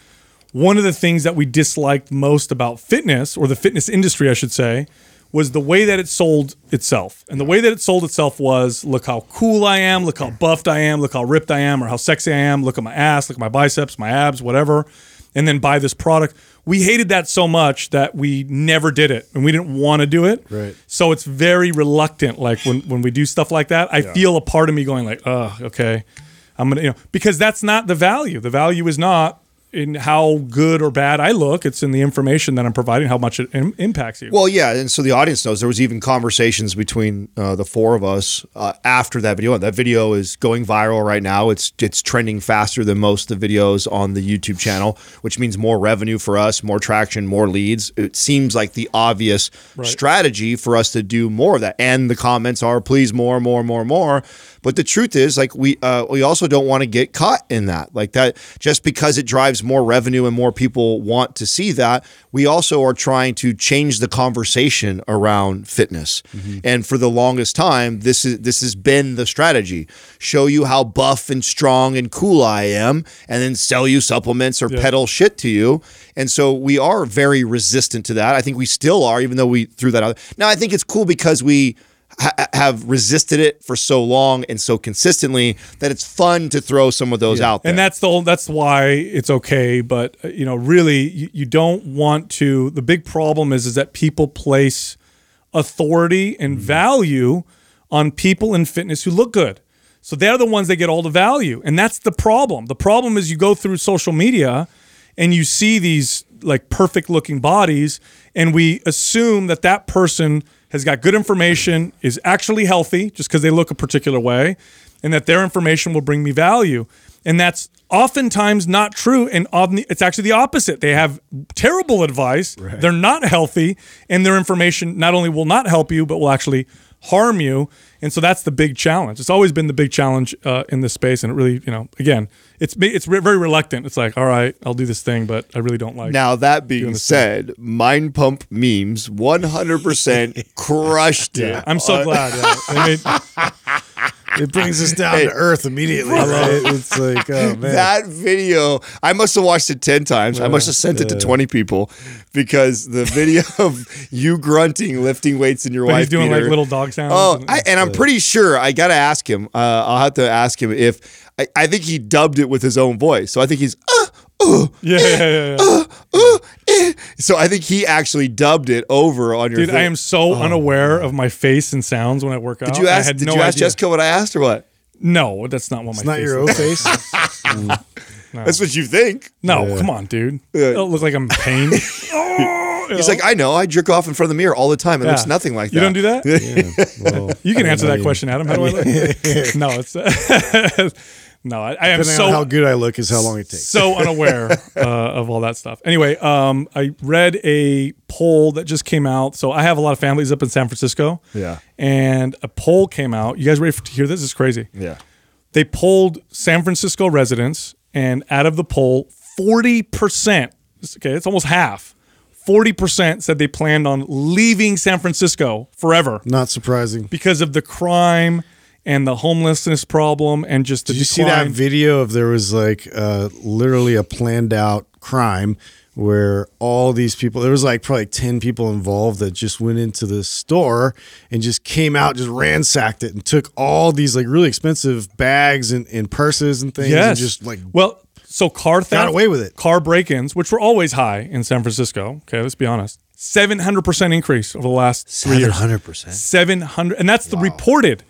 One of the things that we disliked most about fitness, or the fitness industry, I should say, was the way that it sold itself. And the way that it sold itself was look how cool I am, look how buffed I am, look how ripped I am, or how sexy I am, look at my ass, look at my biceps, my abs, whatever, and then buy this product. We hated that so much that we never did it and we didn't want to do it. Right. So it's very reluctant. Like when, when we do stuff like that, I feel a part of me going like, oh, okay. I'm gonna, you know, because that's not the value. The value is not in how good or bad I look. It's in the information that I'm providing, how much it Im- impacts you. Well, yeah, and so the audience knows there was even conversations between uh, the four of us uh, after that video. That video is going viral right now. It's it's trending faster than most of the videos on the YouTube channel, which means more revenue for us, more traction, more leads. It seems like the obvious strategy for us to do more of that. And the comments are, please more, more, more, more. But the truth is, like we uh, we also don't want to get caught in that. Like that, just because it drives more revenue and more people want to see that, we also are trying to change the conversation around fitness. And for the longest time, this is this has been the strategy: show you how buff and strong and cool I am, and then sell you supplements or peddle shit to you. And so we are very resistant to that. I think we still are, even though we threw that out. Now I think it's cool because we ha- have resisted it for so long and so consistently that it's fun to throw some of those out there. and that's the whole, that's why it's okay but uh, you know really you, you don't want to the big problem is is that people place authority and Mm-hmm. value on people in fitness who look good so they're the ones that get all the value and that's the problem the problem is you go through social media and you see these like perfect looking bodies and we assume that that person has got good information is actually healthy just because they look a particular way and that their information will bring me value. And that's oftentimes not true and it's actually the opposite. They have terrible advice. They're not healthy and their information not only will not help you but will actually harm you and so that's the big challenge it's always been the big challenge uh, in this space and it really you know again it's it's re- very reluctant it's like all right i'll do this thing but i really don't like it. now that being Doing the said, Mind Pump memes 100% crushed it. i'm so glad yeah. They made- it brings us down Hey. to earth immediately. Right? It's like, oh man. That video, I must have watched it 10 times. I must have sent it to 20 people because the video of you grunting, lifting weights in your But wife he's doing like beater- little dog sounds. Oh, and- I, and I'm pretty sure I got to ask him. Uh, I'll have to ask him if I, I think he dubbed it with his own voice. So I think he's, uh, uh, yeah, yeah, yeah, yeah. uh. so I think he actually dubbed it over on your Dude, thing. I am so oh. unaware of my face and sounds when I work out. Did you I ask, had did no you ask idea. Jessica what I asked or what? No, that's not what my face is. it's not face your is. O face. That's what you think. No, come on, dude. Yeah. I don't look like I'm in pain. oh, you He's know? like, I know. I jerk off in front of the mirror all the time. It looks nothing like that. You don't do that? yeah. Well, You can answer that mean, question, Adam. How do I look? no, it's no. I, I am Depending so on how good I look is how long it takes. so unaware uh, of all that stuff. Anyway, um, I read a poll that just came out. So I have a lot of families up in San Francisco. Yeah. And a poll came out. You guys ready for, to hear this? It's crazy. Yeah. They polled San Francisco residents, and out of the poll, forty percent. Okay, it's almost half. Forty percent said they planned on leaving San Francisco forever Not surprising. because of the crime and the homelessness problem and just the Did you see that video of there was like uh, literally a planned out crime where all these people there was like probably 10 people involved that just went into the store and just came out just ransacked it and took all these like really expensive bags and, and purses and things and just like well, so car theft, away with it. Car break-ins, which were always high in San Francisco. Okay, let's be honest. Seven hundred percent increase over the last three years. 700%. Seven hundred, and that's the reported.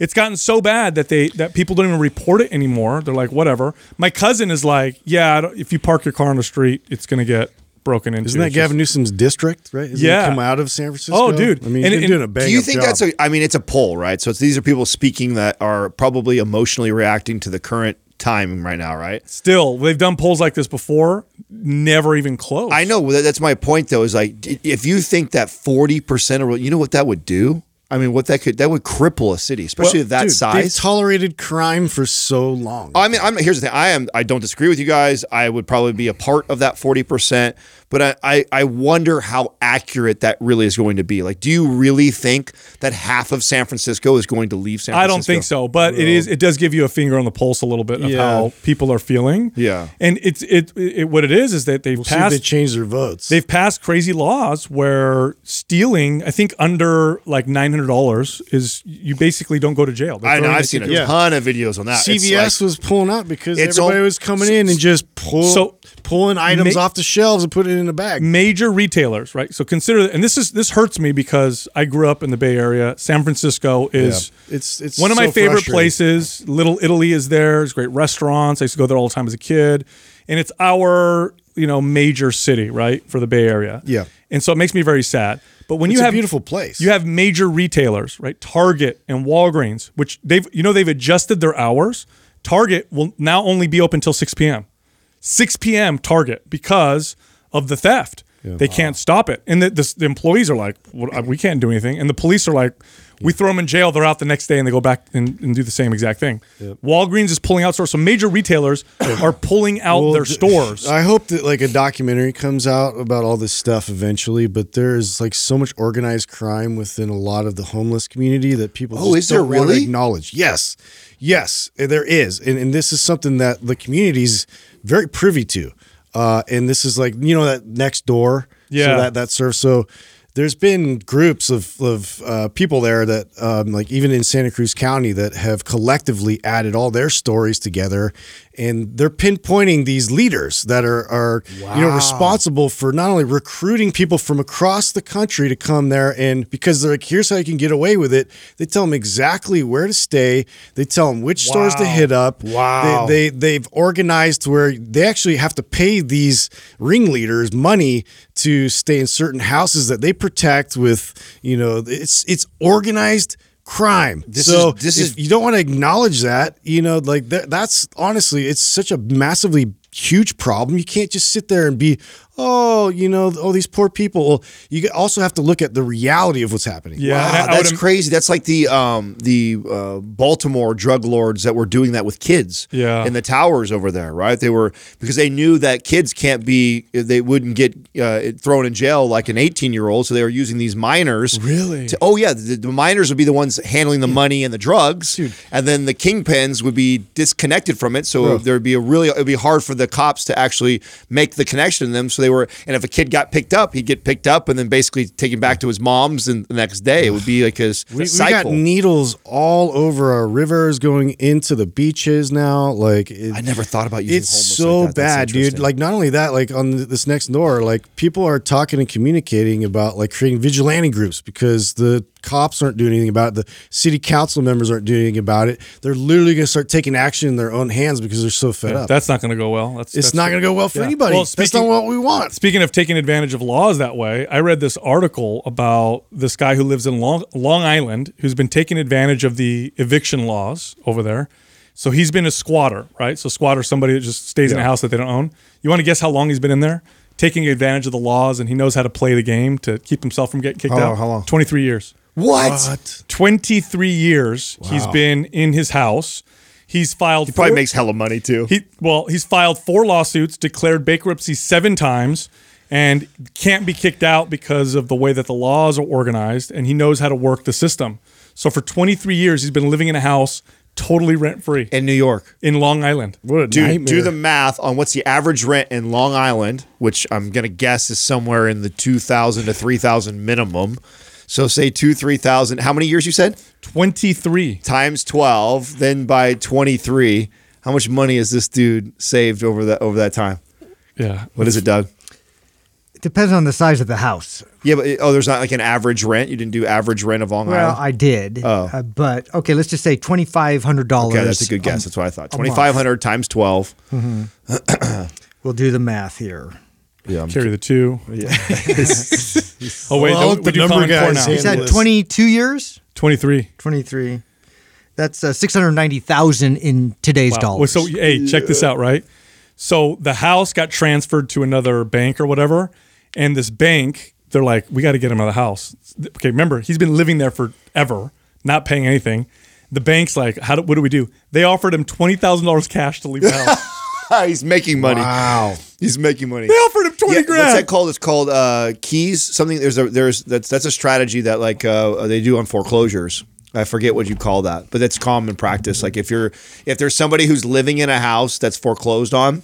It's gotten so bad that they that people don't even report it anymore. They're like, whatever. My cousin is like, yeah, if you park your car on the street, it's gonna get broken into. isn't that It's just- Gavin Newsom's district, right? Isn't Yeah. it come out of San Francisco? Oh, dude. I mean, And- he's and- doing a bang Do you think job. that's a? I mean, it's a poll, right? So it's, these are people speaking that are probably emotionally reacting to the current time right now, right? Still, they've done polls like this before, never even close. I know that's my point, though. Is like if you think that forty percent of you know what that would do. I mean, what that could that would cripple a city, especially Well, that Dude, They've tolerated crime for so long. I mean, I'm here's the thing. I am. I don't disagree with you guys. I would probably be a part of that forty percent, but I, I I wonder how accurate that really is going to be. Like, do you really think that half of San Francisco is going to leave San Francisco? I don't think so, but it is. It does give you a finger on the pulse a little bit of Yeah. how people are feeling. Yeah. and it's it, it. What it is is that they've We'll see if passed. they change their votes. They've passed crazy laws where stealing, I think, under like nine hundred dollars is you basically don't go to jail. They're I know I've seen a Yeah. ton of videos on that. It's CVS like- was pulling up because everybody all- was coming in and just pull, So- pulling items Ma- off the shelves and putting it in a bag. major retailers, right? So consider, and this is this hurts me because I grew up in the Bay Area. San Francisco is It's it's one of my favorite places. Little Italy is there. There's great restaurants. I used to go there all the time as a kid, and it's our you know major city, right, for the Bay Area. Yeah. and so it makes me very sad. But when It's you a have beautiful place. you have major retailers, right? Target and Walgreens, which they've you know they've adjusted their hours. Target will now only be open until 6 p.m. 6 p.m. Target because of the theft. They can't stop it, and the, the, the employees are like, well, "We can't do anything," and the police are like, "We throw them in jail. They're out the next day, and they go back and, and do the same exact thing." Walgreens is pulling out stores, so major retailers are pulling out Well, their stores. I hope that like a documentary comes out about all this stuff eventually. But there's like so much organized crime within a lot of the homeless community that people Oh, just is there don't want to really? acknowledge. Yes, yes, eh, there is, and and this is something that the community's very privy to. Uh, and this is like you know that next door, Yeah. So that that serves so. There's been groups of, of uh, people there that, um, like even in Santa Cruz County, that have collectively added all their stories together, and they're pinpointing these leaders that are, are you know responsible for not only recruiting people from across the country to come there, and because they're like, here's how you can get away with it. They tell them exactly where to stay. They tell them which stores to hit up. Wow. They, they they've organized where they actually have to pay these ringleaders money to stay in certain houses that they protect with you know it's it's organized crime. This so is- this is- you don't want to acknowledge that you know like that, that's honestly it's such a massively huge problem. You can't just sit there and be oh, you know, oh, these poor people. Well, you also have to look at the reality of what's happening. Yeah, I- Wow, I that's crazy. That's like the um, the uh, Baltimore drug lords that were doing that with kids. Yeah. in the towers over there, right? They were because they knew that kids can't be, they wouldn't get uh, thrown in jail like an eighteen year old, so they were using these minors. Really? To, oh yeah, the, the minors would be the ones handling the money and the drugs, and then the kingpins would be disconnected from it. So there would be a really, it'd be hard for the cops to actually make the connection to them. So they were, and if a kid got picked up, he'd get picked up and then basically taken back to his mom's, and the next day it would be like his We, we got needles all over our rivers going into the beaches now. Like it, I never thought about using it's so like. Bad, dude. Like not only that, like on this next door, like people are talking and communicating about like creating vigilante groups because the cops aren't doing anything about it. The city council members aren't doing anything about it. They're literally going to start taking action in their own hands because they're so fed up. That's not going to go well. That's it's that's not going to go well for Yeah. anybody. Well, That's speaking- not what we want. Speaking of taking advantage of laws that way, I read this article about this guy who lives in Long, Long Island who's been taking advantage of the eviction laws over there. So he's been a squatter, right? So squatter, somebody that just stays in a house that they don't own. You want to guess how long he's been in there, taking advantage of the laws, and he knows how to play the game to keep himself from getting kicked How out. how long? Twenty three years. What? 23 years he's been in his house. He's filed. He probably four- makes hella money too. he well, he's filed four lawsuits, declared bankruptcy seven times, and can't be kicked out because of the way that the laws are organized, and he knows how to work the system. So for 23 years, he's been living in a house totally rent free in New York. in Long Island. What a Do, nightmare. do the math on what's the average rent in Long Island, which I'm gonna guess is somewhere in the two thousand to three thousand minimum. So say two three thousand. How many years you said? 23. Times twelve, then by twenty three. How much money has this dude saved over that over that time? Yeah. What is it, Doug? It depends on the size of the house. Yeah, but oh, there's not like an average rent. You didn't do average rent of Long Island? Well, Island. I did. Oh. Uh, but okay, let's just say twenty five hundred dollars. Okay, that's a good guess. That's what I thought. a Twenty month. five hundred times twelve. We'll do the math here. Yeah, I'm- Carry the two. oh, wait. Well, no, the number common core guys now. handle Is twenty two years? 23. Twenty three. That's uh, six hundred ninety thousand in today's Wow. dollars. Well, so hey, check this out, right? So the house got transferred to another bank or whatever, and this bank, they're like, we got to get him out of the house. Okay, remember, he's been living there forever, not paying anything. The bank's like, how do, what do we do? They offered him twenty thousand dollars cash to leave the house. he's making money. Wow. He's making money. they offered him twenty Yeah, grand. What's that called? It's called uh, keys. Something. There's a there's that's that's a strategy that like uh, they do on foreclosures. I forget what you call that, but that's common practice. Like if you're if there's somebody who's living in a house that's foreclosed on,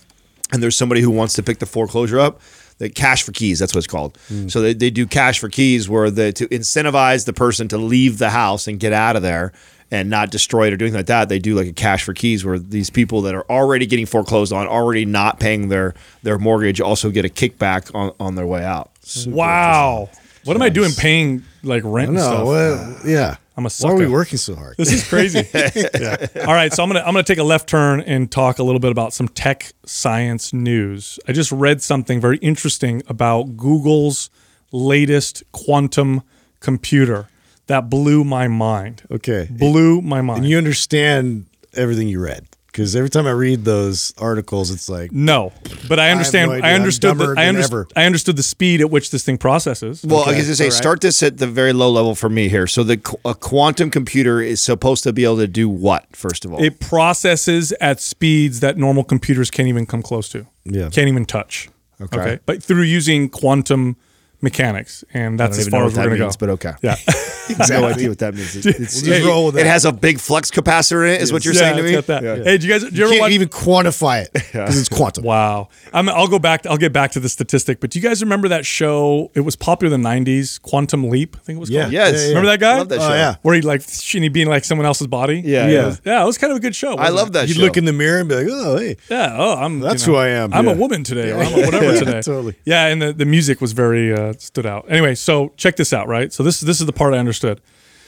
and there's somebody who wants to pick the foreclosure up, they cash for keys. That's what it's called. So they, they do cash for keys, where the to incentivize the person to leave the house and get out of there and not destroy it or doing like that. They do like a cash for keys, where these people that are already getting foreclosed on, already not paying their their mortgage, also get a kickback on on their way out. Super wow. What am I doing paying like rent and No, stuff? what, yeah. I'm a sucker. Why are we working so hard? This is crazy. yeah. All right, so I'm gonna I'm gonna take a left turn and talk a little bit about some tech science news. I just read something very interesting about Google's latest quantum computer that blew my mind. Okay. Blew my mind. And you understand everything you read. Because every time I read those articles, it's like, no, but I understand. no I, idea. I'm understood. dumber The, I, than underst- ever. I understood the speed at which this thing processes. Well, I Okay, was gonna say, all right. start this at the very low level for me here. So the a quantum computer is supposed to be able to do what? First of all, it processes at speeds that normal computers can't even come close to. Yeah. Can't even touch. Okay. But through using quantum mechanics, and that's I as far as we're going to go. but okay. Yeah. no idea what that means. It's, it's- We'll just roll with it has a big flux capacitor in it. Is what you're yeah, saying to me? got that. Yeah. Hey, did you guys? Did you you ever can't watch? even quantify it because it's quantum. Wow. I'm, I'll go back. I'll get back to the statistic. But do you guys remember that show? It was popular in the '90s. Quantum Leap. I think it was Yeah. called. Yes. Yeah, yeah. Remember that guy? Love that Oh, show. yeah. Where he like and he being like someone else's body. Yeah, yeah. yeah. It was, yeah, it was kind of a good show. I love that You show. look in the mirror and be like, oh, hey. Yeah. Oh, I'm. That's you know, who I am, I'm a woman today. Or I'm a whatever today. totally. Yeah, and the, the music was very uh, stood out. Anyway, so check this out, right? So this this is the part I understood.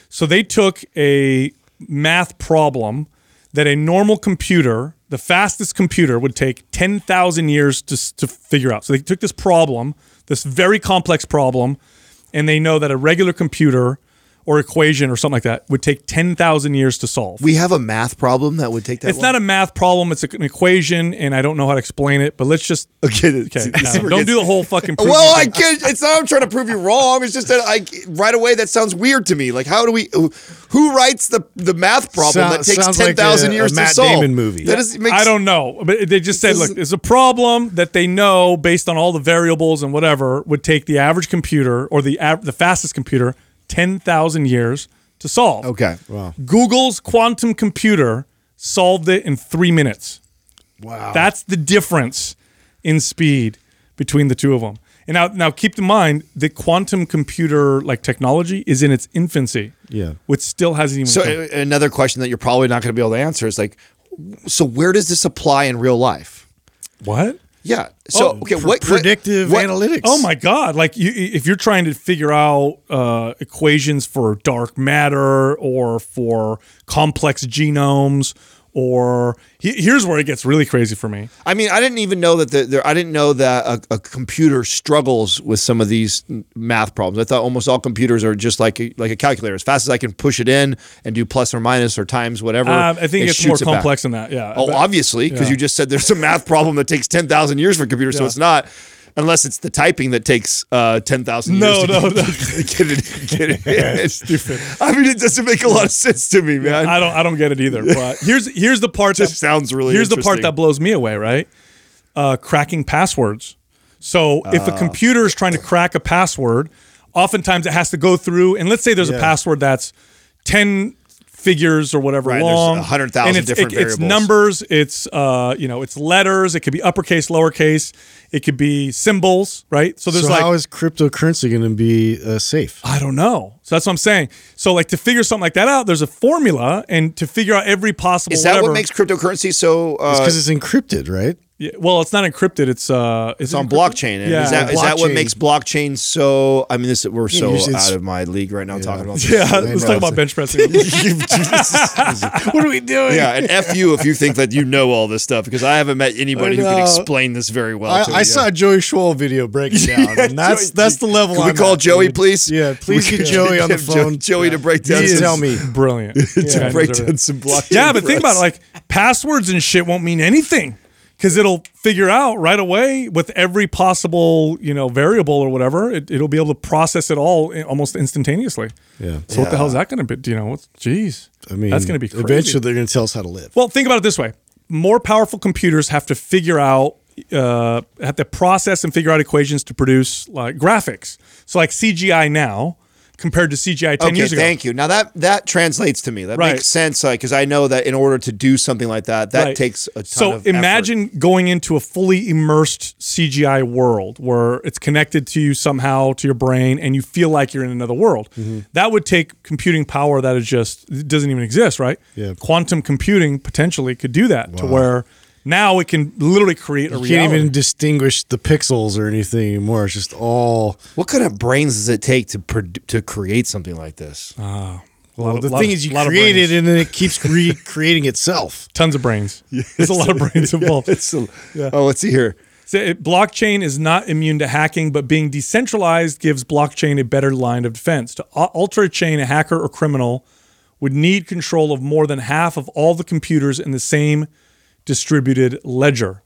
So they took a math problem that a normal computer, the fastest computer, would take ten thousand years to to figure out. So they took this problem, this very complex problem, and they know that a regular computer or equation or something like that would take 10,000 years to solve. We have a math problem that would take that. it's not a math problem, it's an equation, and I don't know how to explain it, but let's just. Okay, Okay, no, don't do the whole fucking. prove Well, I can't. It's not. I'm trying to prove you wrong. It's just that I right away that sounds weird to me. Like, how do we? Who writes the the math problem Sound- that takes sounds like ten thousand a- years a to Matt solve? Damon movie. That is, makes, I don't know, but they just said, This look, is- it's a problem that they know based on all the variables and whatever would take the average computer or the av- the fastest computer ten thousand years to solve. Okay. Wow. Google's quantum computer solved it in three minutes. Wow. That's the difference in speed between the two of them. And now, now keep in mind the quantum computer like technology is in its infancy. Yeah. which still hasn't even. So come. another question that you're probably not going to be able to answer is like, so where does this apply in real life? what? Yeah. So Oh, okay, Pr- what predictive what- analytics. Oh my God! Like you, if you're trying to figure out uh, equations for dark matter or for complex genomes, or he, here's where it gets really crazy for me. I mean, I didn't even know that the, there. I didn't know that a, a computer struggles with some of these math problems. I thought almost all computers are just like a, like a calculator. As fast as I can push it in and do plus or minus or times whatever. Um, I think it it's more it back. complex than that. Yeah. Oh, obviously, because yeah. you just said there's a math problem that takes ten thousand years for computers, so it's not. Unless it's the typing that takes uh, ten thousand No, no, get, no. get it, get it. stupid. I mean, it doesn't make a lot of sense to me, man. I don't I don't get it either. But here's here's the part that sounds really here's the part that blows me away, right? Uh, cracking passwords. So if Ah. a computer is trying to crack a password, oftentimes it has to go through and let's say there's a password that's ten figures or whatever Right, there's long 100,000 and it's, different it- it's numbers it's uh you know it's letters it could be uppercase lowercase it could be symbols right so there's so like how is cryptocurrency going to be uh, safe? I don't know. So that's what I'm saying. So like to figure something like that out, there's a formula, and to figure out every possible. Is that whatever, what makes cryptocurrency so? Uh, Because it's encrypted, right? Yeah, well, it's not encrypted. It's uh, it's on blockchain. And Yeah. is that is that what makes blockchain so? I mean, this we're so it's- it's- out of my league right now talking about this. Yeah, I let's know. talk about bench pressing. what are we doing? Yeah, and f you if you think that you know all this stuff because I haven't met anybody who can explain this very well. I, to I saw a Joey Schwall video break down, Yeah, and that's Joey- that's the level. Can we I'm call at, Joey, dude. please? Yeah, please We get Joey on the phone. Joey to break down. He some- tell me. Brilliant. to Yeah, break down some blockchain. Yeah, but think about it. Like passwords and shit won't mean anything because it'll figure out right away with every possible you know variable or whatever. It, it'll be able to process it all almost instantaneously. Yeah. So what the hell is that going to be? Do you know? What's geez? I mean, that's going to be crazy. eventually they're going to tell us how to live. Well, think about it this way: more powerful computers have to figure out, uh, have to process and figure out equations to produce like graphics. So, like CGI now compared to CGI ten okay, years ago. thank you. Now that that translates to me. That Right. makes sense, like because I know that in order to do something like that, that Right. takes a ton so of effort. imagine going into a fully immersed CGI world where it's connected to you somehow to your brain and you feel like you're in another world. Mm-hmm. That would take computing power that is just doesn't even exist, right? Yeah. Quantum computing potentially could do that to where now it can literally create a You reality. can't even distinguish the pixels or anything anymore. It's just all. what kind of brains does it take to produ- to create something like this? Uh, a lot Well, of- the thing of- is, you create it and then it keeps recreating itself. tons of brains. There's a lot of brains involved. It's a- Oh, let's see here. So it, blockchain is not immune to hacking, but being decentralized gives blockchain a better line of defense. To alter a chain, a hacker or criminal would need control of more than half of all the computers in the same distributed ledger.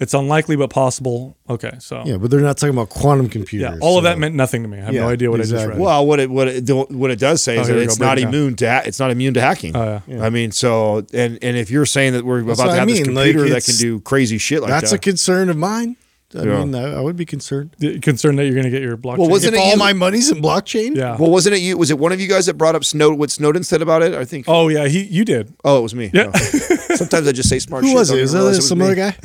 It's unlikely but possible. Okay, so Yeah, but they're not talking about quantum computers. yeah, all of that meant nothing to me. I have Yeah, no idea what I exactly. just read. Well, what it what it what it does say Oh, is that it's not it down. immune to ha- it's not immune to hacking. Oh, I mean, so and and if you're saying that we're about what to I have this mean, like, computer that can do crazy shit like That's that, a concern of mine. I Yeah. mean, I, I would be concerned. Concerned that you're going to get your blockchain. Well, wasn't If it all you- my money's in blockchain, yeah. well, wasn't it you? Was it one of you guys that brought up Snow what Snowden said about it? I think. Oh, yeah, he you did. Oh, it was me. Yeah. Oh. Sometimes I just say smart who shit. was don't it? even Is that it some other guy?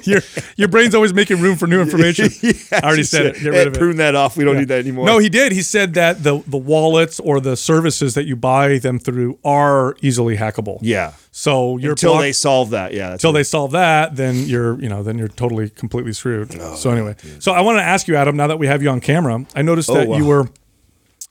your your brain's always making room for new information. I already said it. Get eh, rid of it. Prune that off. We don't need that anymore. No, he did. He said that the the wallets or the services that you buy them through are easily hackable. yeah. So you're Until block- they solve that. Yeah. That's until what- they solve that, then you're you know then you're totally completely screwed. Oh, so anyway, so I want to ask you, Adam. Now that we have you on camera, I noticed Oh, that wow. you were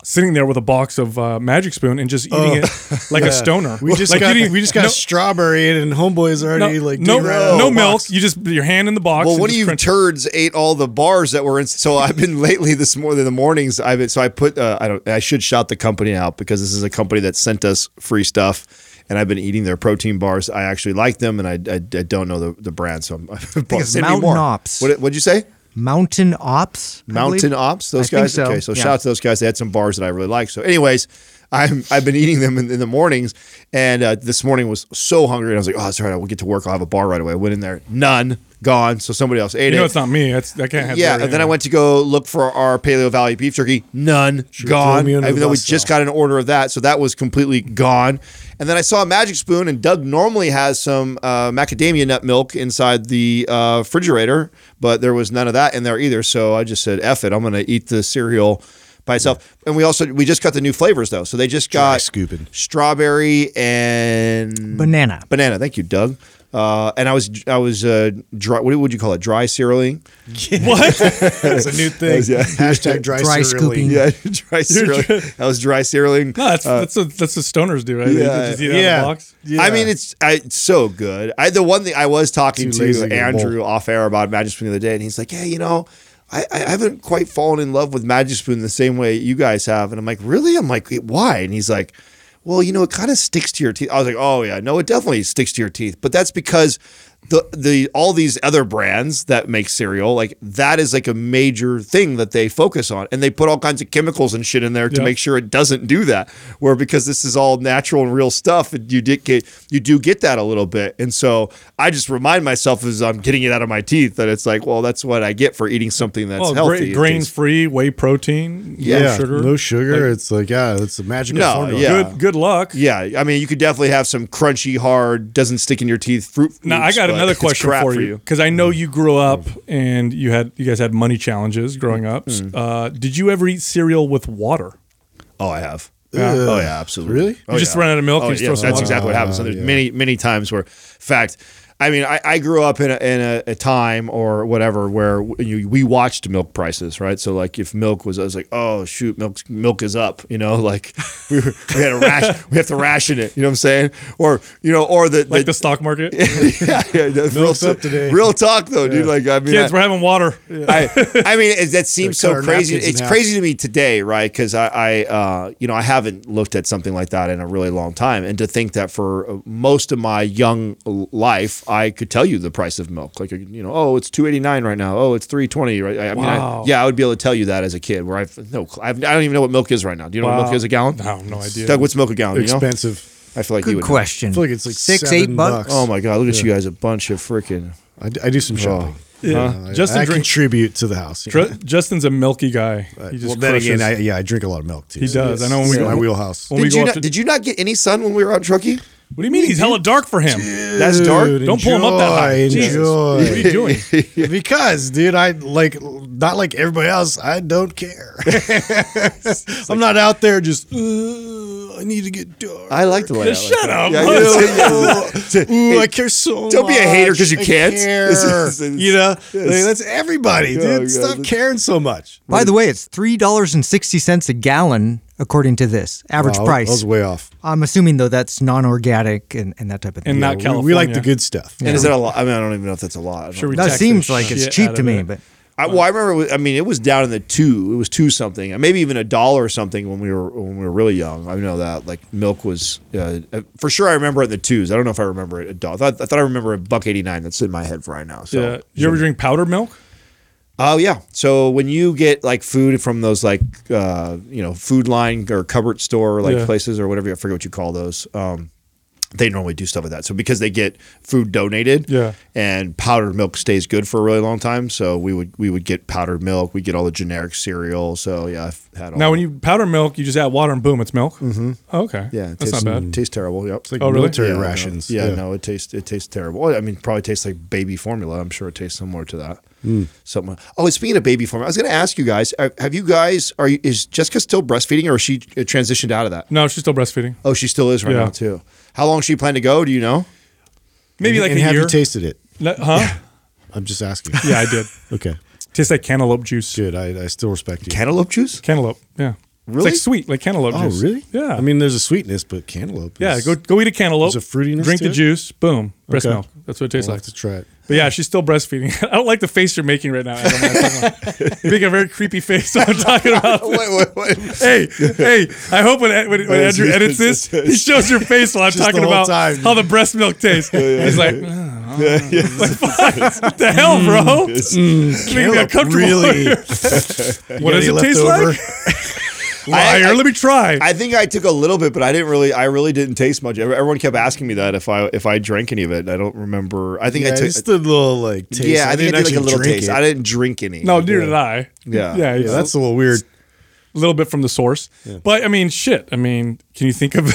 sitting there with a box of uh, Magic Spoon and just eating it like a stoner. We just like got eating- we just got no, strawberry and homeboys already no, like no, digging around in no milk. box. You just your hand in the box. Well, and one of you crunch- turds ate all the bars that were in. So I've been lately this morning in the mornings. I've been, so I put uh, I don't I should shout the company out because this is a company that sent us free stuff, and I've been eating their protein bars. I actually like them, and I I, I don't know the, the brand, so I'm. I think it's Mountain Ops. What what'd you say? Mountain Ops. I Mountain believe? Ops, those I guys. so, Okay, so yeah. shout out to those guys. They had some bars that I really like. So, anyways, I'm I've been eating them in, in the mornings, and uh, this morning was so hungry, and I was like, oh, all right. I will get to work. I'll have a bar right away. I went in there, none, gone. So somebody else ate You it. know, it's not me. That's I can't have. yeah, and then I went to go look for our Paleo Valley beef jerky. None, gone. me under Even though we just got an order of that, so that was completely gone. And then I saw a Magic Spoon, and Doug normally has some uh, macadamia nut milk inside the uh, refrigerator, but there was none of that in there either. So I just said, "F it, I'm going to eat the cereal." By itself, and we also we just got the new flavors though. So they just Dry got scooping. strawberry and Banana. Banana. Thank you, Doug. Uh, and I was I was uh, dry. What would you call it? Dry cerealing. That's a new thing. Yeah. Hashtag dry, Dry scooping. Yeah, dry cerealing. That was dry cerealing. No, that's that's what that's what stoners do, right? They yeah, just eat it out of yeah. box. Yeah. I mean, it's I, it's so good. I the one thing I was talking Too lazy to to get a. Andrew off air about Magic Spoon the other day, and he's like, "Yeah, you know, I, I haven't quite fallen in love with Magic Spoon the same way you guys have." And I'm like, "Really?" I'm like, "Why?" And he's like, "Well, you know, it kind of sticks to your teeth." I was like, "Oh yeah, no, it definitely sticks to your teeth." But that's because the the all these other brands that make cereal, like that is like a major thing that they focus on, and they put all kinds of chemicals and shit in there to Yeah. make sure it doesn't do that. Where because this is all natural and real stuff, you did get you do get that a little bit, and so I just remind myself as I'm getting it out of my teeth that it's like, well, that's what I get for eating something that's Well, healthy. It grain tastes- free, whey protein, yeah, no sugar. no sugar. Like, it's like yeah, it's a magical No, formula. yeah. good good luck. Yeah, I mean, you could definitely have some crunchy, hard, doesn't stick in your teeth fruit. Now I loops, got another question crap for you because I know you grew up and you had you guys had money challenges growing up. Mm-hmm. Uh, did you ever eat cereal with water? Oh, I have. Yeah. Oh yeah, absolutely. Really? Oh, You just yeah. run out of milk Oh, and you yeah, throw some that's water. exactly what happens. So Ah, there's yeah. many, many times where, in fact, I mean, I, I grew up in a, in a, a time or whatever where you, we watched milk prices, right? So like if milk was, I was like, oh shoot, milk milk is up, you know, like we, were, we had to ration, we have to ration it, you know what I'm saying? Or you know, or the Like the stock market. yeah, yeah, the real, up today. real talk though, dude. Like I mean, Kids, I- we're having water. I, I mean, it, that seems so crazy. It's crazy to me today, right? Because I, I uh, you know, I haven't looked at something like that in a really long time, and to think that for uh, most of my young life, I could tell you the price of milk. Like, you know, oh, it's two eighty nine right now. Oh, it's three twenty. Right? I, I mean, I, yeah, I would be able to tell you that as a kid. Where I've no, I've, I don't even know what milk is right now. Do you know what milk is a gallon? No, no idea. Doug, what's milk a gallon? You know? Expensive. I feel like you Good would. know. question. I feel like it's like six, seven eight bucks. bucks. Oh my god, look at you guys, a bunch of freaking. I do some oh. shopping. Yeah. I, Justin I drinks. contribute to the house. you Tr- know? Justin's a milky guy. He well, just then again, I, yeah, I drink a lot of milk too. He does. I know when we It's go- my wheelhouse. when we Did go you not, to- did you not get any sun when we were out in Truckee? What do you mean? He's hella dark for him. That's dark. Dude, Don't pull him up that high. enjoy, Jesus. Enjoy. What are you doing? because, dude, I like not like everybody else. I don't care. I'm not out there just. "Uh, I need to get dark. I like the way. Just shut up. Yeah, you know, Ooh, I care so. Don't be a hater because you I can't. care. This is- it's- you know, yes. Like, that's everybody, dude. Oh, God, Stop that's- caring so much. By the way, it's three dollars and sixty cents a gallon according to this average Wow, price. I was way off. I'm assuming though that's non-organic and, and that type of thing. And not We- California. We like the good stuff. And is that a lot? I mean, I don't even know if that's a lot. Sure we know. that seems like it's cheap to me, it. but I, well, I remember. I mean, it was down in the two. It was two something, maybe even a dollar or something when we were when we were really young. I know that like milk was uh, for sure. I remember it in the twos. I don't know if I remember it a dollar. I thought, I thought I remember a buck eighty nine. That's in my head for right now. So Yeah. You ever drink powdered milk? Oh yeah. So when you get like food from those like uh, you know food line or cupboard store like Yeah. places or whatever I forget what you call those. Um, they normally do stuff like that. So because they get food donated, Yeah. and powdered milk stays good for a really long time. So we would we would get powdered milk. We get all the generic cereal. So yeah, I've had all. Now, when you powder milk, you just add water and boom, it's milk. Mm-hmm. Oh, okay. yeah, it that's tastes, not bad. Tastes terrible. Yep. It's like Oh, really? military Yeah, no. rations. Yeah, no, it tastes it tastes terrible. I mean, probably tastes like baby formula. I'm sure it tastes similar to that. Hmm. Something. Oh, speaking of baby formula, I was going to ask you guys: Have you guys are you, is Jessica still breastfeeding, or is she uh, transitioned out of that? No, she's still breastfeeding. Oh, she still is right Yeah. now too. How long she plan to go? Do you know? Maybe And- like and a have year. you tasted it? Le- huh? I'm just asking. yeah, I did. Okay, Tastes like cantaloupe juice. good. I, I still respect you. Cantaloupe juice? Cantaloupe. Yeah. Really? It's like sweet, like cantaloupe Oh, juice. really? Yeah. I mean, there's a sweetness, but cantaloupe. yeah. Go go eat a cantaloupe. There's a fruitiness Drink the it? juice. Boom. Breast Okay. milk. That's what it tastes I'll like. to try it. But yeah, she's still breastfeeding. I don't like the face you're making right now. Adam. You're making a very creepy face. when I'm talking about. wait, wait, wait. hey, hey! I hope when, when, when Andrew edits this, he shows your face while I'm Just talking the about time. how the breast milk tastes. He's like, "Oh, like, mm, what the hell, bro? Making me uncomfortable. really? what does it taste leftover? like? Liar! I- Let me try. I think I took a little bit, but I didn't really. I really didn't taste much. Everyone kept asking me that if I if I drank any of it. I don't remember. I think Yeah, I took. just a little like taste. yeah, I, think I did like a actually little drink taste. it. I didn't drink any. no, neither did I. Yeah. yeah, Yeah, that's a little weird. A little bit from the source. But I mean, shit. I mean, can you think of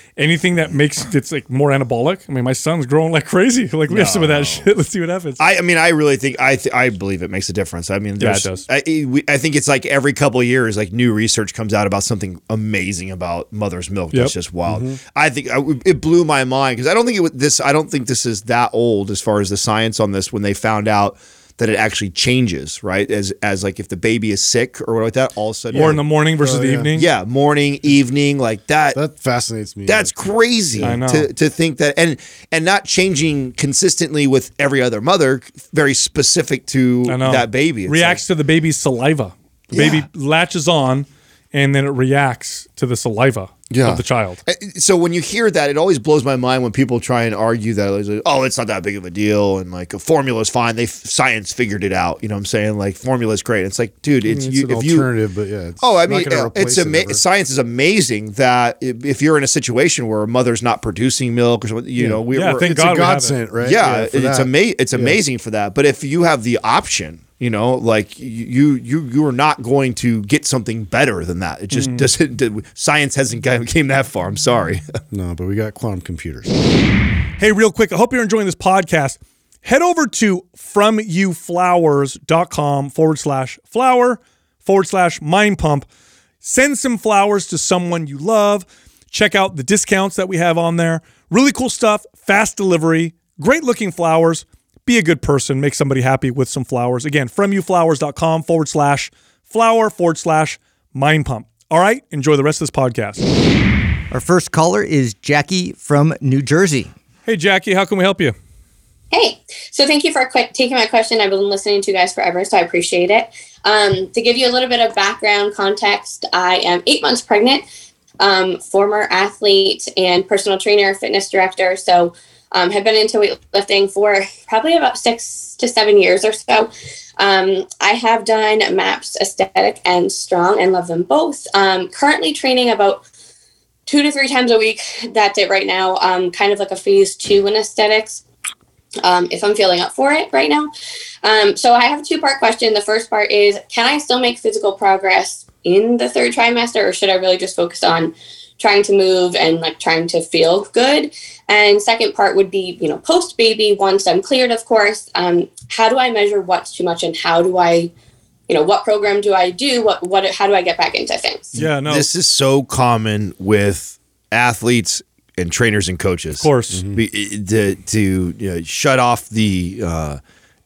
anything that makes it's like more anabolic? I mean, my son's growing like crazy. Like we have some of that shit. Let's see what happens. I, I mean, I really think I th- I believe it makes a difference. I mean, Yeah, it does. I, we- I think it's like every couple of years, like new research comes out about something amazing about mother's milk. Yep. That's just wild. Mm-hmm. I think I, it blew my mind because I don't think it was this. I don't think this is that old as far as the science on this. When they found out that it actually changes, right? As as like if the baby is sick or what like that, all of a sudden, or in the morning versus Oh, the yeah. evening. yeah, morning, evening, like that. That fascinates me. That's crazy I know. to to think that and and not changing consistently with every other mother, very specific to I know. that baby. It's reacts to the baby's saliva. The Yeah. baby latches on, and then it reacts to the saliva Yeah. of the child. So when you hear that, it always blows my mind when people try and argue that like, oh, it's not that big of a deal, and like a formula is fine. They science figured it out. You know what I'm saying? Like formula is great. It's like, dude, it's, It's you. an If you alternative, but yeah. It's Oh, I mean, gonna replace it's it ama- ever. science is amazing that if if you're in a situation where a mother's not producing milk or something, you know, we, Yeah, we're, thank It's God a we have it. godsend, right? yeah, for it's that. ama- it's amazing for that. But if you have the option, you know, like you you you are not going to get something better than that. It just mm. doesn't. Science hasn't came that far. I'm sorry. No, but we got quantum computers. Hey, real quick, I hope you're enjoying this podcast. Head over to fromyouflowers.com forward slash flower forward slash mind pump. Send some flowers to someone you love. Check out the discounts that we have on there. Really cool stuff, fast delivery, great looking flowers. Be a good person, make somebody happy with some flowers. Again, fromyouflowers.com forward slash flower forward slash mind pump. All right, enjoy the rest of this podcast. Our first caller is Jackie from New Jersey. Hey, Jackie, how can we help you? Hey, so thank you for qu- taking my question. I've been listening to you guys forever, so I appreciate it. Um, to give you a little bit of background context, I am eight months pregnant, um, former athlete and personal trainer, fitness director. So, um, have been into weightlifting for probably about six to seven years or so. Um, I have done MAPS Aesthetic and Strong and love them both. Um, currently training about two to three times a week. That's it right now. Um, kind of like a phase two in aesthetics um, if I'm feeling up for it right now. Um, so I have a two part question. The first part is Can I still make physical progress in the third trimester, or should I really just focus on trying to move and like trying to feel good? And second part would be, you know, post baby, once I'm cleared, of course, um, how do I measure what's too much and how do I, you know, what program do I do? What, what, how do I get back into things? Yeah, no. This is so common with athletes and trainers and coaches. Of course. Be- to to you know, shut off the uh,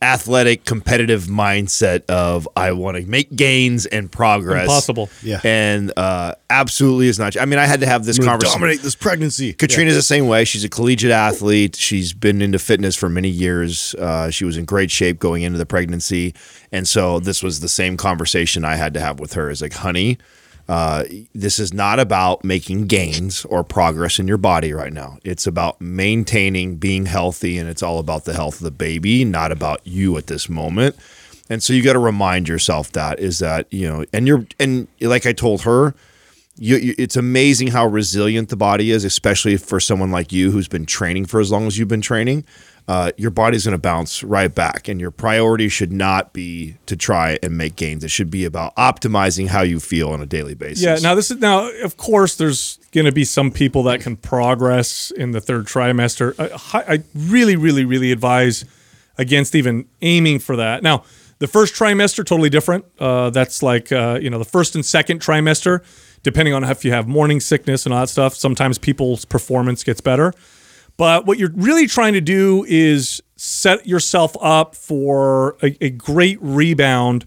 athletic competitive mindset of I want to make gains and progress. Impossible. Yeah. and uh, absolutely is not. I mean, I had to have this conversation. dominate this pregnancy. Katrina's the same way. She's a collegiate athlete. She's been into fitness for many years. Uh, she was in great shape going into the pregnancy, and so this was the same conversation I had to have with her. Is like, honey, uh, this is not about making gains or progress in your body right now. It's about maintaining being healthy, and it's all about the health of the baby, not about you at this moment. And so you got to remind yourself that is that you know, and you're and like I told her, you, you, it's amazing how resilient the body is, especially for someone like you who's been training for as long as you've been training. Uh, your body's going to bounce right back, and your priority should not be to try and make gains. It should be about optimizing how you feel on a daily basis. Yeah. Now this is now, of course, there's going to be some people that can progress in the third trimester. I, I really, really, really advise against even aiming for that. Now, the first trimester totally different. Uh, that's like uh, you know the first and second trimester, depending on if you have morning sickness and all that stuff. Sometimes people's performance gets better. But what you're really trying to do is set yourself up for a, a great rebound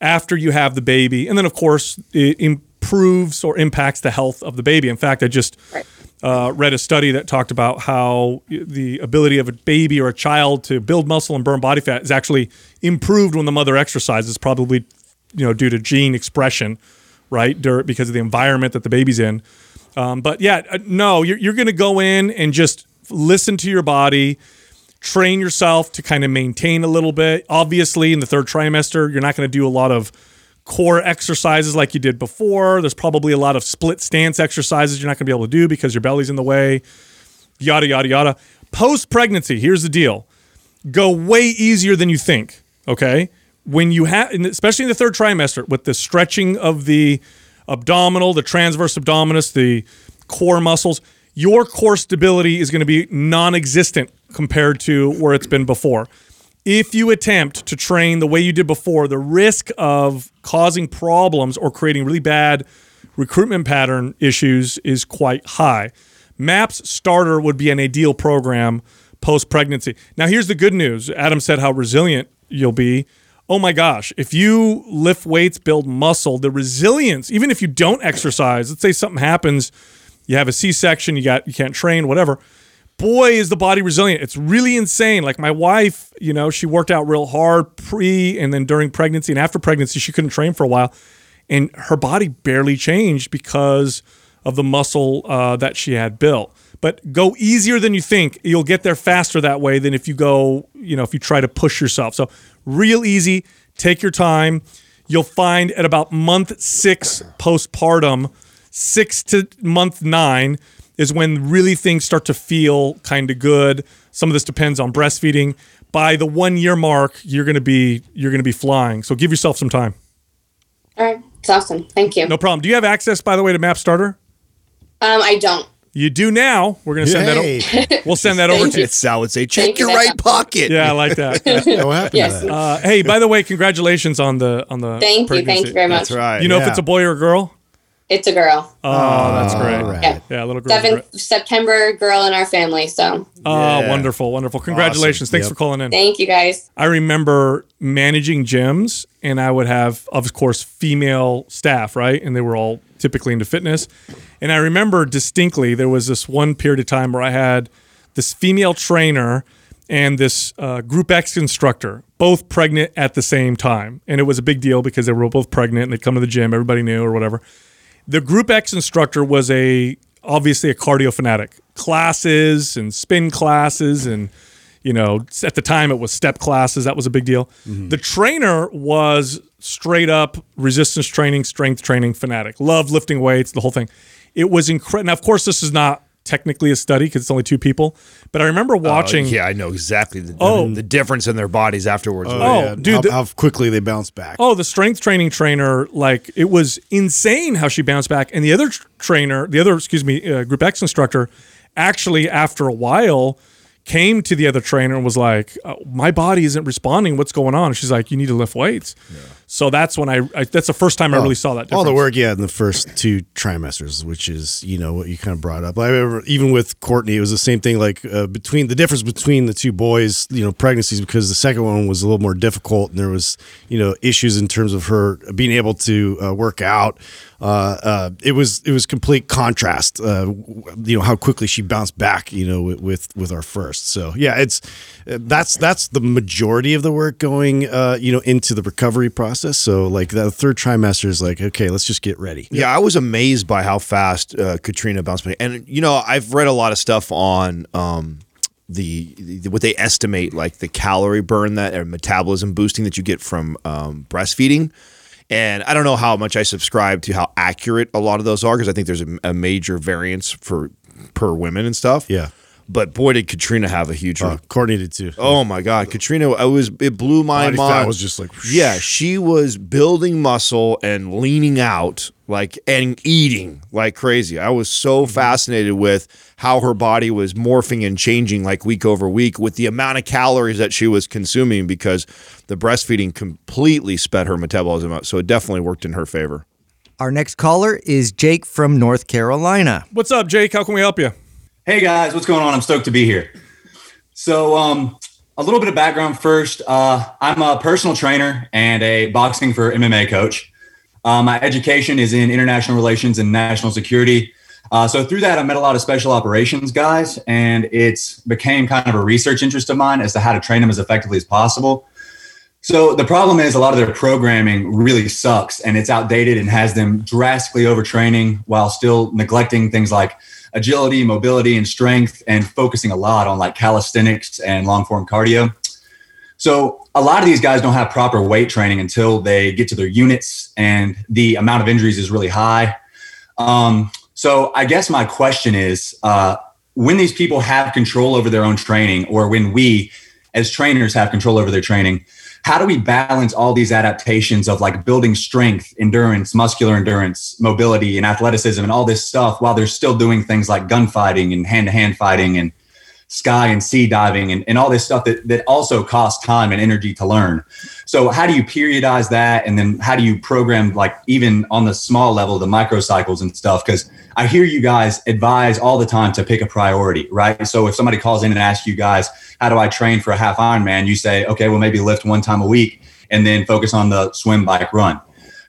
after you have the baby. And then, of course, it improves or impacts the health of the baby. In fact, I just uh, read a study that talked about how the ability of a baby or a child to build muscle and burn body fat is actually improved when the mother exercises, probably you know due to gene expression, right? Dur- Because of the environment that the baby's in. Um, but yeah, uh, no, you're, you're going to go in and just listen to your body, train yourself to kind of maintain a little bit. Obviously, in the third trimester, you're not going to do a lot of core exercises like you did before. There's probably a lot of split stance exercises you're not going to be able to do because your belly's in the way, yada, yada, yada. Post pregnancy, here's the deal go way easier than you think. Okay. When you have, especially in the third trimester, with the stretching of the abdominal, the transverse abdominis, the core muscles, your core stability is going to be non existent compared to where it's been before. If you attempt to train the way you did before, the risk of causing problems or creating really bad recruitment pattern issues is quite high. MAPS Starter would be an ideal program post pregnancy. Now, here's the good news Adam said how resilient you'll be. Oh my gosh, if you lift weights, build muscle, the resilience, even if you don't exercise, let's say something happens, you have a C section, you got you can't train, whatever. Boy, is the body resilient. It's really insane. Like my wife, you know, she worked out real hard pre and then during pregnancy and after pregnancy, she couldn't train for a while. And her body barely changed because of the muscle uh, that she had built. But go easier than you think. You'll get there faster that way than if you go, you know, if you try to push yourself. So, real easy. Take your time. You'll find at about month six postpartum, six to month nine is when really things start to feel kind of good. Some of this depends on breastfeeding. By the one year mark, you're gonna be you're gonna be flying. So give yourself some time. All right. It's awesome. Thank you. No problem. Do you have access, by the way, to MAPS Starter? Um, I don't. You do now. We're gonna send Yay. that. O- we'll send that over to you. It's Sal would say, check Thank you, your right Becca. pocket. Yeah, I like that. Yeah, what happened Yes. to that? Uh, hey, by the way, congratulations on the on the. Thank you. Thank you very much. That's right. You know if it's a boy or a girl? It's a girl. Oh, that's great. All right. Yeah. Yeah, little girl. Seven September girl in our family. So Oh, Yeah. wonderful, wonderful. Congratulations. Thanks Yep. for calling in. thank you guys. I remember managing gyms and I would have, of course, female staff, right? And they were all typically into fitness. And I remember distinctly there was this one period of time where I had this female trainer and this uh, Group X instructor, both pregnant at the same time. And it was a big deal because they were both pregnant and they'd come to the gym, everybody knew or whatever. The Group X instructor was a obviously a cardio fanatic. Classes and spin classes and you know, at the time it was step classes. That was a big deal. The trainer was straight up resistance training, strength training fanatic. Loved lifting weights, the whole thing. It was incredible. Now, of course, this is not technically a study because it's only two people, but I remember watching. Oh, yeah, I know exactly the, Oh. the difference in their bodies afterwards. Oh, Yeah, dude, how, the- how quickly they bounce back. Oh, the strength training trainer, like it was insane how she bounced back. And the other trainer, the other, excuse me, uh, Group X instructor, actually after a while came to the other trainer and was like, uh, "My body isn't responding. What's going on?" And she's like, "You need to lift weights." So that's when I, I that's the first time I really saw that. Difference. All the work, yeah, in the first two trimesters, which is you know what you kind of brought up. I remember even with Courtney, it was the same thing. Like uh, between the difference between the two boys, you know, pregnancies because the second one was a little more difficult, and there was you know issues in terms of her being able to uh, work out. Uh, uh, it was it was complete contrast. Uh, you know how quickly she bounced back. You know with with, our first. So yeah, it's that's that's the majority of the work going. Uh, you know into the recovery process. So like the third trimester is like okay, let's just get ready. Yeah, I was amazed by how fast uh, Katrina bounced back. And you know, I've read a lot of stuff on um, the, the what they estimate like the calorie burn that or metabolism boosting that you get from um, breastfeeding. And I don't know how much I subscribe to how accurate a lot of those are because I think there's a, a major variance for per women and stuff. Yeah. But boy, did Katrina have a huge. Uh, Courtney did too. Oh my God, Katrina! I was it blew my Body mind. I was just like yeah, she was building muscle and leaning out like and eating like crazy. I was so fascinated with how her body was morphing and changing like week over week with the amount of calories that she was consuming because the breastfeeding completely sped her metabolism up. So it definitely worked in her favor. Our next caller is Jake from North Carolina. What's up, Jake? How can we help you? Hey guys, what's going on? I'm stoked to be here. So, um, a little bit of background first. Uh, I'm a personal trainer and a boxing for MMA coach. Uh, my education is in international relations and national security. Uh, so through that, I met a lot of special operations guys, and it's became kind of a research interest of mine as to how to train them as effectively as possible. So the problem is a lot of their programming really sucks, and it's outdated and has them drastically overtraining while still neglecting things like agility, mobility, and strength, and focusing a lot on like calisthenics and long form cardio. So a lot of these guys don't have proper weight training until they get to their units, and the amount of injuries is really high. Um, so I guess my question is, uh, when these people have control over their own training, or when we as trainers have control over their training, how do we balance all these adaptations of like building strength, endurance, muscular endurance, mobility, and athleticism, and all this stuff while they're still doing things like gunfighting and hand to hand fighting and sky and sea diving and, and all this stuff that, that also costs time and energy to learn. So how do you periodize that? And then how do you program like even on the small level, the microcycles and stuff? Because I hear you guys advise all the time to pick a priority, right? So if somebody calls in and asks you guys, how do I train for a half Ironman? You say, okay, well, maybe lift one time a week and then focus on the swim, bike, run.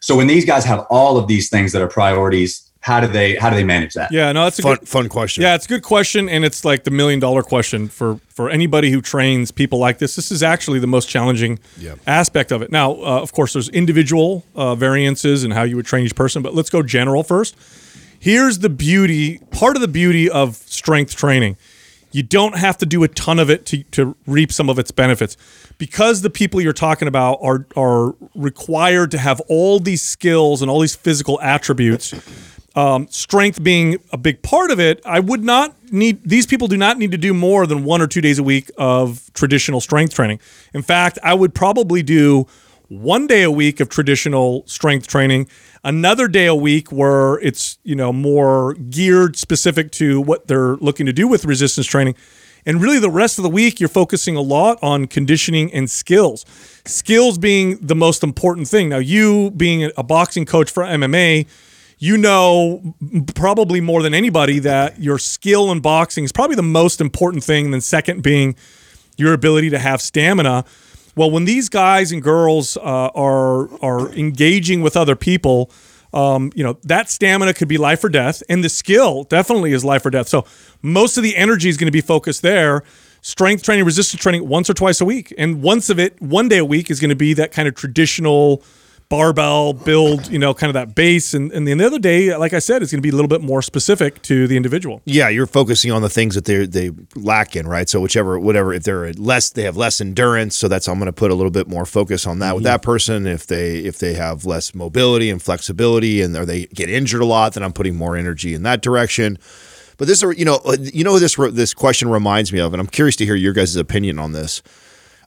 So when these guys have all of these things that are priorities, how do they how do they manage that? Yeah, no, that's a Fun, good, fun question. Yeah, it's a good question, and it's like the million dollar question for for anybody who trains people like this. This is actually the most challenging Yep. aspect of it. Now, uh, of course, there's individual uh, variances in how you would train each person, but let's go general first. Here's the beauty. Part of the beauty of strength training. You don't have to do a ton of it to, to reap some of its benefits. Because the people you're talking about are are required to have all these skills and all these physical attributes um, strength being a big part of it, I would not need these people do not need to do more than one or two days a week of traditional strength training. In fact, I would probably do one day a week of traditional strength training, another day a week where it's you know more geared specific to what they're looking to do with resistance training. And really, the rest of the week, you're focusing a lot on conditioning and skills. Skills being the most important thing. Now, you being a boxing coach for MMA, you know probably more than anybody that your skill in boxing is probably the most important thing. And then second being your ability to have stamina. Well, when these guys and girls uh, are are engaging with other people, um, you know that stamina could be life or death, and the skill definitely is life or death. So most of the energy is going to be focused there. Strength training, resistance training, once or twice a week, and once of it, one day a week is going to be that kind of traditional barbell build, you know, kind of that base. And, and then the other day, like I said, it's going to be a little bit more specific to the individual. Yeah, you're focusing on the things that they they lack in, right? So whichever, whatever, if they're less, they have less endurance. So that's I'm going to put a little bit more focus on that with mm-hmm. that person. If they if they have less mobility and flexibility, and or they get injured a lot, then I'm putting more energy in that direction. But this, you know, uh, you know, this this question reminds me of, and I'm curious to hear your guys' opinion on this.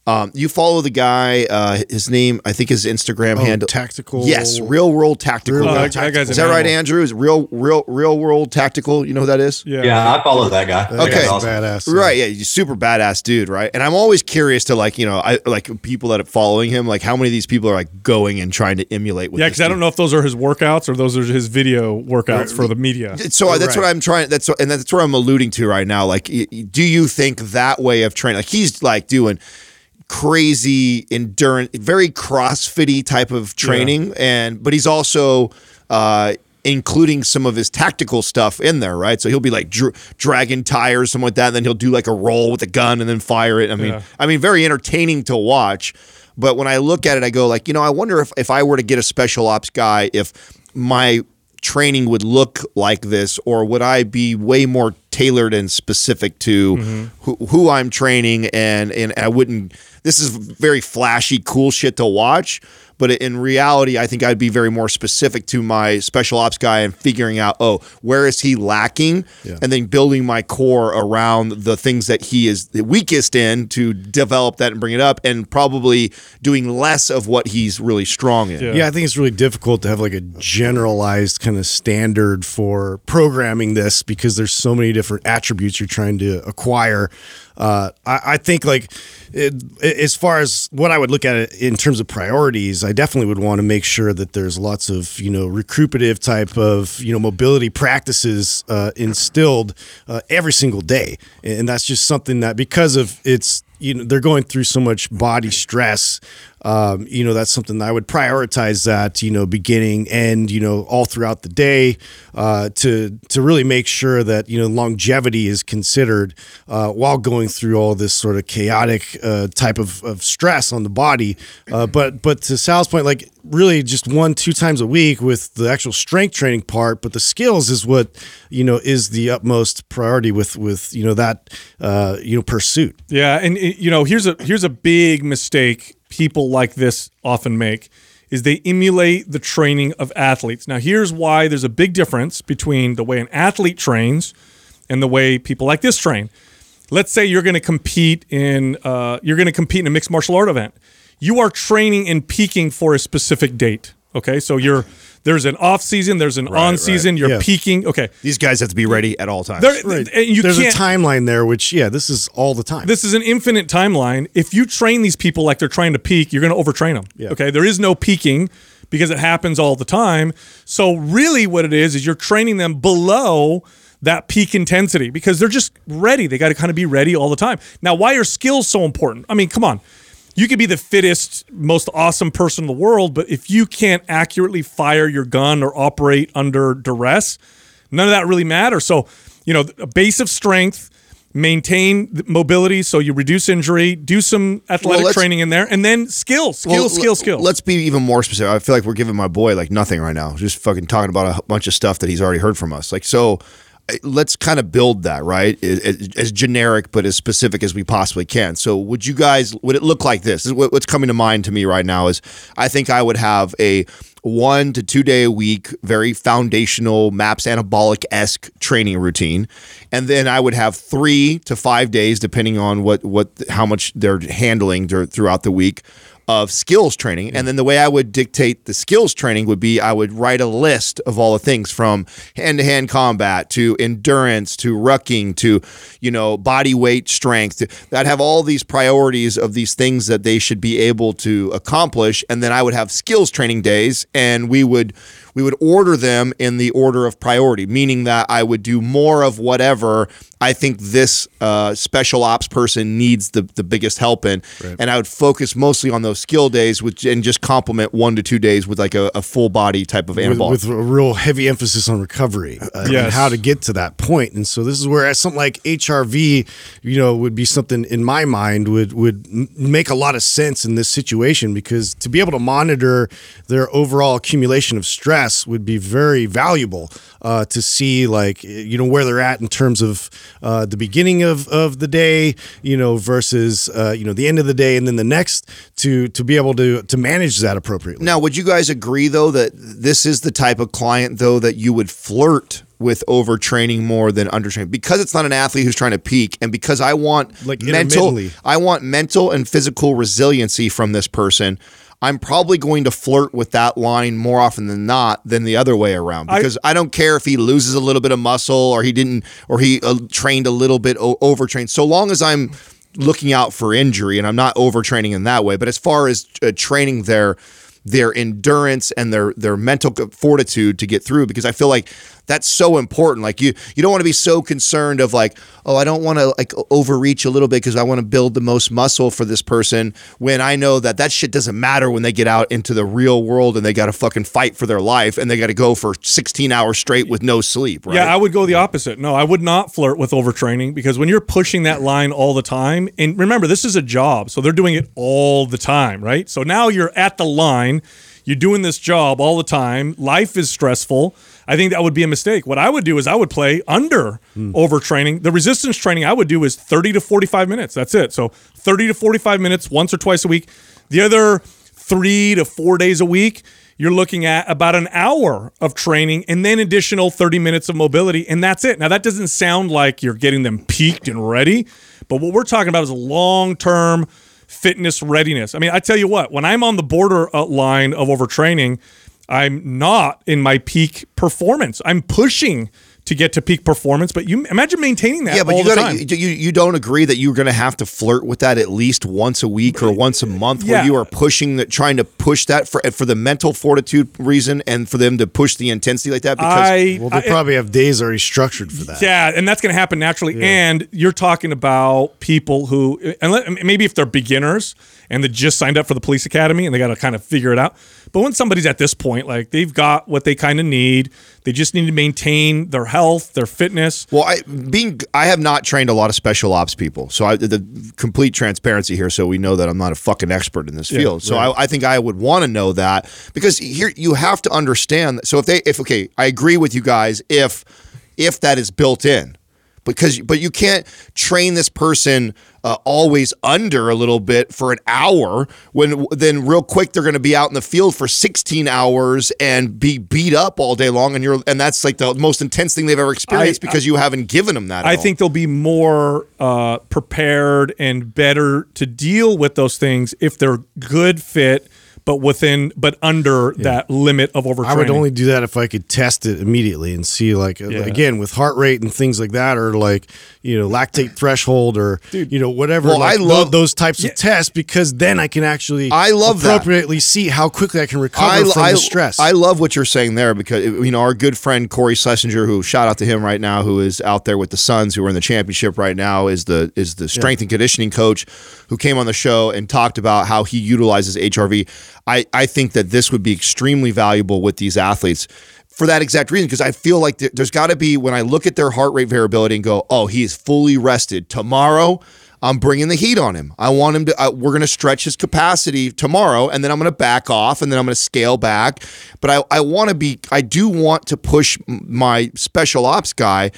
Um, you follow the guy. Uh, his name, I think, his Instagram Oh, handle. tactical- Yes, real world tactical. Real Oh, World that, that guy's is an that right. Andrew? Is real, real, real world tactical? You know who that is? Yeah. Yeah, I follow that guy. That Okay. guy's awesome. Badass. Right, yeah, he's a super badass dude, right? And I'm always curious to like, you know, I like people that are following him, like how many of these people are like going and trying to emulate with Yeah, because I don't know if those are his workouts or those are his video workouts for the media. So that's Right. what I'm trying. That's and that's where I'm alluding to right now. Like, y- y- do you think that way of training? Like, he's like doing crazy endurance, very CrossFitty type of training, and but he's also uh, including some of his tactical stuff in there, right? So he'll be like dr- dragging tires, something like that, and then he'll do like a roll with a gun and then fire it. I mean, Yeah. I mean, very entertaining to watch. But when I look at it, I go like, you know, I wonder if if I were to get a special ops guy, if my training would look like this, or would I be way more tailored and specific to who, who I'm training, and and I wouldn't. This is very flashy, cool shit to watch. But in reality, I think I'd be very more specific to my special ops guy and figuring out, oh, where is he lacking, and then building my core around the things that he is the weakest in to develop that and bring it up, and probably doing less of what he's really strong in. Yeah. Yeah, I think it's really difficult to have like a generalized kind of standard for programming this because there's so many different attributes you're trying to acquire. Uh, I, I think like it, as far as what I would look at it in terms of priorities, I definitely would want to make sure that there's lots of you know recuperative type of you know mobility practices uh, instilled uh, every single day, and that's just something that because of it's you know they're going through so much body stress um, you know, that's something that I would prioritize that, you know, beginning and, you know, all throughout the day uh, to, to really make sure that, you know, longevity is considered uh, while going through all this sort of chaotic uh, type of, of stress on the body. Uh, but, but to Sal's point, like really just one, two times a week with the actual strength training part, but the skills is what, you know, is the utmost priority with, with, you know, that, uh, you know, pursuit. Yeah, and you know, here's a here's a big mistake people like this often make is they emulate the training of athletes. Now, here's why there's a big difference between the way an athlete trains and the way people like this train. Let's say you're going to compete in uh, you're going to compete in a mixed martial art event. You are training and peaking for a specific date. Okay, so you're there's an off season, there's an on season. You're Yeah. peaking. Okay, These guys have to be ready at all times. there, and you There's a can't timeline there, which, yeah, this is all the time. this is an infinite timeline. If you train these people like they're trying to peak, you're going to overtrain them. Yeah. Okay. There is no peaking because it happens all the time. So, really, what it is, is you're training them below that peak intensity because they're just ready. They got to kind of be ready all the time. Now, why are skills so important? I mean, come on. You could be the fittest, most awesome person in the world, but if you can't accurately fire your gun or operate under duress, none of that really matters. So, you know, a base of strength, maintain the mobility so you reduce injury, do some athletic let's- training in there, and then skills, skills, Well, skills, l- skills. Let's be even more specific. I feel like we're giving my boy like nothing right now. Just fucking talking about a bunch of stuff that he's already heard from us. Like so, let's kind of build that right as, generic but as specific as we possibly can. So, would you guys? Would it look like this? This what's coming to mind to me right now is I think I would have a one to two day a week, very foundational MAPS anabolic esque training routine, and then I would have three to five days, depending on what what how much they're handling throughout the week of skills training. And mm. then the way I would dictate the skills training would be I would write a list of all the things from hand to hand combat to endurance to rucking to, you know, body weight strength. I'd have all these priorities of these things that they should be able to accomplish. And then I would have skills training days and we would we would order them in the order of priority, meaning that I would do more of whatever I think this uh, special ops person needs the, the biggest help in. And I would focus mostly on those skill days which, and just complement one to two days with like a, a full body type of with, anabolic. with a real heavy emphasis on recovery uh, and how to get to that point. And so this is where something like HRV, you know, would be something in my mind would would make a lot of sense in this situation because to be able to monitor their overall accumulation of stress would be very valuable uh, to see like you know where they're at in terms of uh, the beginning of, of the day, you know, versus uh, you know the end of the day and then the next to to be able to to manage that appropriately. Now, would you guys agree though that this is the type of client though that you would flirt with overtraining more than undertraining because it's not an athlete who's trying to peak and because I want Like mental. I want mental and physical resiliency from this person. I'm probably going to flirt with that line more often than not than the other way around because I, don't care if he loses a little bit of muscle or he didn't or he uh, trained a little bit o- overtrained. So long as I'm looking out for injury and I'm not overtraining in that way but as far as uh, training their their endurance and their their mental fortitude to get through because I feel like that's so important like you you don't want to be so concerned of like oh I don't want to like overreach a little bit because I want to build the most muscle for this person when I know that that shit doesn't matter when they get out into the real world and they got to fucking fight for their life and they got to go for 16 hours straight with no sleep right Yeah, I would go the opposite. No, I would not flirt with overtraining because when you're pushing that line all the time, and remember, this is a job, so they're doing it all the time, right? So now you're at the line, you're doing this job all the time. Life is stressful. I think that would be a mistake. What I would do is I would play under hmm. overtraining. The resistance training I would do is 30 to 45 minutes. That's it. So 30 to 45 minutes once or twice a week. The other three to four days a week, you're looking at about an hour of training and then additional 30 minutes of mobility, and that's it. Now, that doesn't sound like you're getting them peaked and ready, but what we're talking about is long term fitness readiness. I mean, I tell you what, when I'm on the border line of overtraining, I'm not in my peak performance. I'm pushing to get to peak performance. But you imagine maintaining that Yeah, but all you the gotta, time. you, you you don't agree that you're going to have to flirt with that at least once a week or once a month, where you are pushing that, trying to push that for for the mental fortitude reason, and for them to push the intensity like that. Because I, Well, they I- probably have days already structured for that. Yeah, and that's going to happen naturally. And you're talking about people who, and let, maybe if they're beginners and they just signed up for the police academy and they got to kind of figure it out. But when somebody's at this point, like they've got what they kind of need, they just need to maintain their health, their fitness. Well, I being I have not trained a lot of special ops people, so I, the complete transparency here, so we know that I'm not a fucking expert in this field. So I, I think I would want to know that because here you have to understand. So if they, if okay, I agree with you guys if if that is built in, because but you can't train this person uh, always under a little bit for an hour when then real quick they're going to be out in the field for 16 hours and be beat up all day long and you're and that's like the most intense thing they've ever experienced I- because you haven't given them that. I all. think they'll be more uh, prepared and better to deal with those things if they're good fit, but within, but under that limit of overtraining. I would only do that if I could test it immediately and see, like, uh, again, with heart rate and things like that, or like, you know, lactate threshold, or you know, whatever. Well, like, I love- those types of tests because then I can actually, I love that. appropriately see how quickly I can recover from the stress. I love what you're saying there because you know our good friend Corey Schlesinger, who shout out to him right now, who is out there with the Suns, who are in the championship right now, is the is the strength and conditioning coach, who came on the show and talked about how he utilizes HRV. I I think that this would be extremely valuable with these athletes. For that exact reason, because I feel like there- there's got to be when I look at their heart rate variability and go, "Oh, he is fully rested." Tomorrow, I'm bringing the heat on him. I want him to. Uh, we're going to stretch his capacity tomorrow, and then I'm going to back off, and then I'm going to scale back. But I, I want to be. I do want to push my special ops guy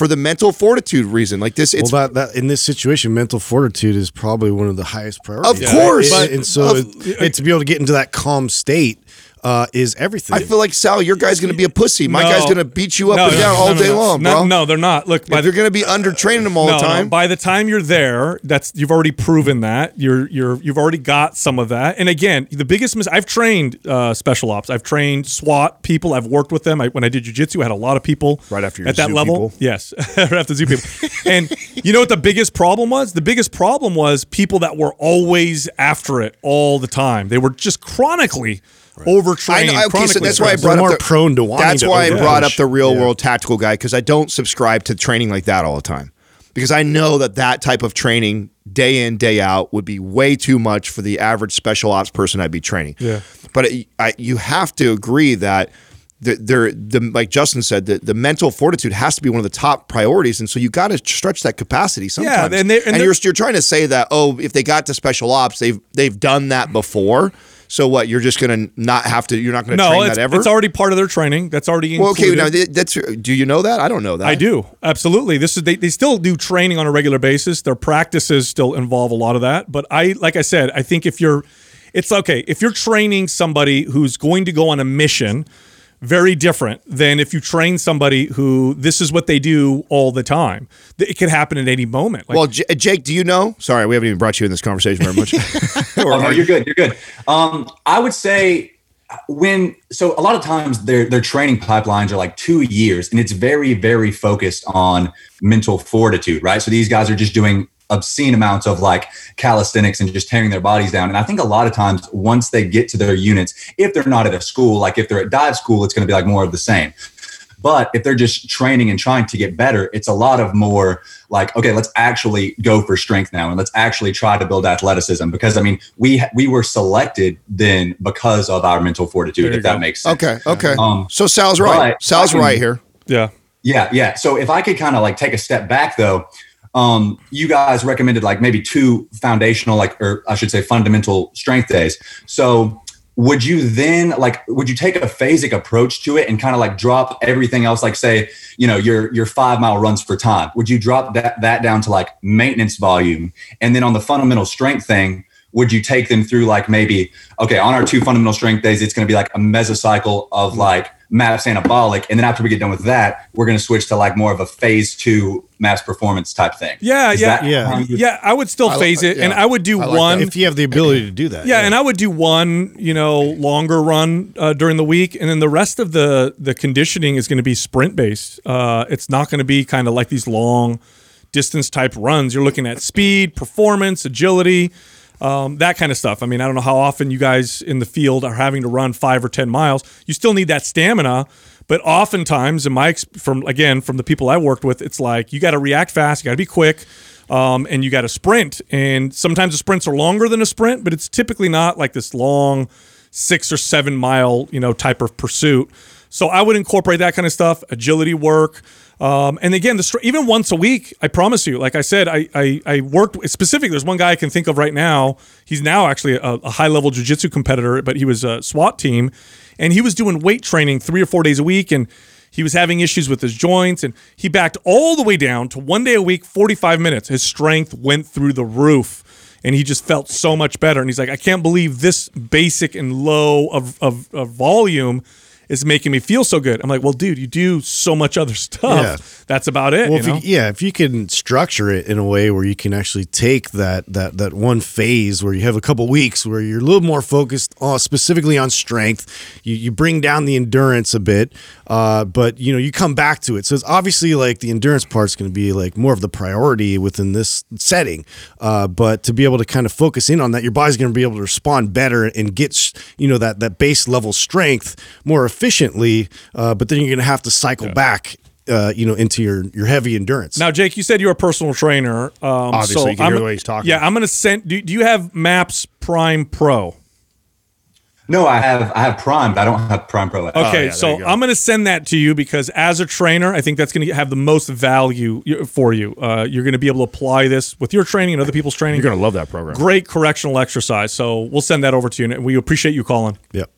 for the mental fortitude reason. Like this, well, that, that in this situation, mental fortitude is probably one of the highest priorities. Of course. and, But- and so of- it- and to be able to get into that calm state uh, is everything. I feel like Sal, your guy's going to be a pussy. My No. guy's going to beat you up No, and down no, all day long, no, bro. No, they're not. Look, if you're going to be under training them all the no. time, By the time you're there, that's you've already proven that you're you're you've already got some of that. And again, the biggest mis- I've trained uh, special ops. I've trained SWAT people. I've worked with them. I, when I did jujitsu, I had a lot of people Right after your at that level. people? Yes, right after zoo people. and you know what the biggest problem was? The biggest problem was people that were always after it all the time. They were just chronically overtrained. I know, okay, so that's why I brought up more the, prone to wanting That's to why I brought up the real Yeah. world tactical guy because I don't subscribe to training like that all the time. Because I know that that type of training, day in day out, would be way too much for the average special ops person I'd be training. Yeah. But it, I, you have to agree that. The, there, the like Justin said, the, the mental fortitude has to be one of the top priorities, and so you got to stretch that capacity sometimes. and they- and you're they're- you're trying to say that oh, if they got to special ops, they've they've done that before. So what? You're just gonna not have to. You're not gonna No, train that ever. it's already part of their training. That's already Well, okay, now th- that's. Do you know that? I don't know that. I do absolutely. This is they, they still do training on a regular basis. Their practices still involve a lot of that. But I like I said, I think if you're, it's okay if you're training somebody who's going to go on a mission. Very different than if you train somebody who this is what they do all the time. It could happen at any moment. Like, Well, J- Jake, do you know? Sorry, we haven't even brought you in this conversation very much. Oh, no, you're good. You're good. Um, I would say when so a lot of times their their training pipelines are like two years, and it's very very focused on mental fortitude, right? So these guys are just doing obscene amounts of like calisthenics and just tearing their bodies down. And I think a lot of times once they get to their units, if they're not at a school, like if they're at dive school, it's going to be like more of the same. But if they're just training and trying to get better, it's a lot of more like, okay, let's actually go for strength now and let's actually try to build athleticism. Because I mean, we we were selected then because of our mental fortitude, There you if that makes sense. okay, okay. Um, so Sal's right. but Sal's I can- right here. yeah, Yeah, yeah. So if I could kind of like take a step back though, um, you guys recommended like maybe two foundational, like, or I should say fundamental strength days. So would you then like would you take a phasic approach to it and kind of like drop everything else? Like say you know your your five mile runs for time. Would you drop that that down to like maintenance volume? And then on the fundamental strength thing would you take them through like maybe okay on our two fundamental strength days it's going to be like a mesocycle of like maps anabolic and then after we get done with that we're going to switch to like more of a phase two MAPS Performance type thing Yeah, Is yeah, Yeah. how yeah. I would still I like- phase it, and. I would do I like one. if you have the ability to do that. yeah, and I would do one, you know, longer run uh, during the week, and then the rest of the the conditioning is going to be sprint based. Uh, it's not going to be kind of like these long distance type runs. You're looking at speed, performance, agility, um, that kind of stuff. I mean, I don't know how often you guys in the field are having to run five or ten miles. You still need that stamina, but oftentimes, in my from again from the people I worked with, it's like you got to react fast, you got to be quick. Um, and you got to sprint, and sometimes the sprints are longer than a sprint, but it's typically not like this long six or seven mile, you know, type of pursuit. So I would incorporate that kind of stuff, agility work, um, and again, the str- even once a week. I promise you. Like I said, I I, I worked specifically. There's one guy I can think of right now. He's now actually a, a high level jujitsu competitor, but he was a SWAT team, and he was doing weight training three or four days a week, and he was having issues with his joints, and he backed all the way down to one day a week, 45 minutes. His strength went through the roof and he just felt so much better. And he's like, I can't believe this basic and low of, of, of volume is making me feel so good. I'm like, well, dude, you do so much other stuff. Yeah. That's about it. Well, you if know? you, yeah, if you can structure it in a way where you can actually take that that that one phase where you have a couple weeks where you're a little more focused on specifically on strength, you, you bring down the endurance a bit, uh, but you know you come back to it. So it's obviously like the endurance part's going to be like more of the priority within this setting, uh, but to be able to kind of focus in on that, your body's going to be able to respond better and get you know that that base level strength more efficiently. Uh, but then you're going to have to cycle back uh, you know, into your your heavy endurance. Now, Jake, you said you're a personal trainer. Um, Obviously, so you can I'm, hear the way he's talking. Yeah, I'm going to send. Do, do you have Maps Prime Pro? no i have i have prime but i don't have prime pro Okay, Oh, yeah, so go. I'm going to send that to you because as a trainer, I think that's going to have the most value for you. Uh, you're going to be able to apply this with your training and other people's training. You're gonna love that program. Great correctional exercise. So we'll send that over to you, and we appreciate you calling. Yep.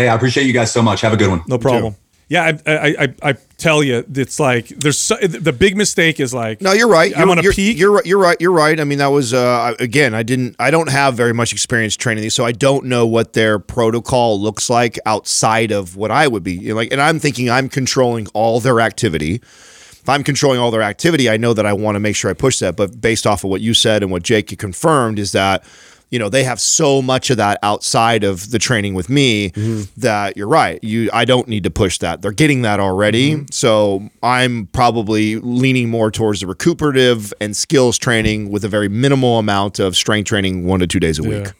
Hey i appreciate you guys so much have a good one No problem. Yeah, I, I, I, I tell you, it's like there's so, the big mistake is like No, you're right. I'm You're, on a you're, peak. You're right. You're right. You're right. I mean, that was uh, again. I didn't. I don't have very much experience training these, so I don't know what their protocol looks like outside of what I would be You know, like. And I'm thinking I'm controlling all their activity. If I'm controlling all their activity, I know that I want to make sure I push that. But based off of what you said and what Jake confirmed, is that you know they have so much of that outside of the training with me that you're right. You, I don't need to push that. They're getting that already. So I'm probably leaning more towards the recuperative and skills training with a very minimal amount of strength training, one to two days a week.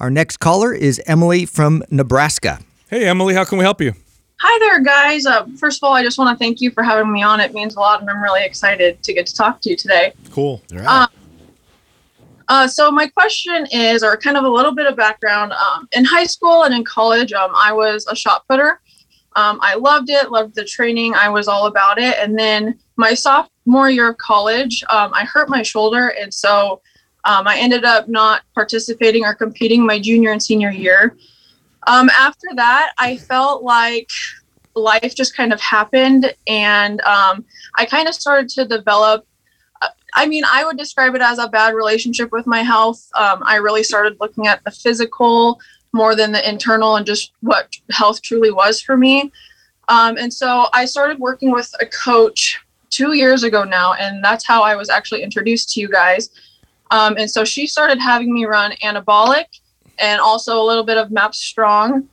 Our next caller is Emily from Nebraska. Hey, Emily, how can we help you? Hi there, guys. Uh, first of all, I just want to thank you for having me on. It means a lot, and I'm really excited to get to talk to you today. Cool. All right. Uh, Uh, so my question is, or kind of a little bit of background. Um, in high school and in college, um, I was a shot putter. Um, I loved it, loved the training. I was all about it. And then my sophomore year of college, um, I hurt my shoulder, and so um, I ended up not participating or competing my junior and senior year. Um, after that, I felt like life just kind of happened, and I kind of started to develop I mean, I would describe it as a bad relationship with my health. Um, I really started looking at the physical more than the internal and just what health truly was for me. Um, and so I started working with a coach two years ago now, and that's how I was actually introduced to you guys. Um, and so she started having me run anabolic and also a little bit of MAPS Strong.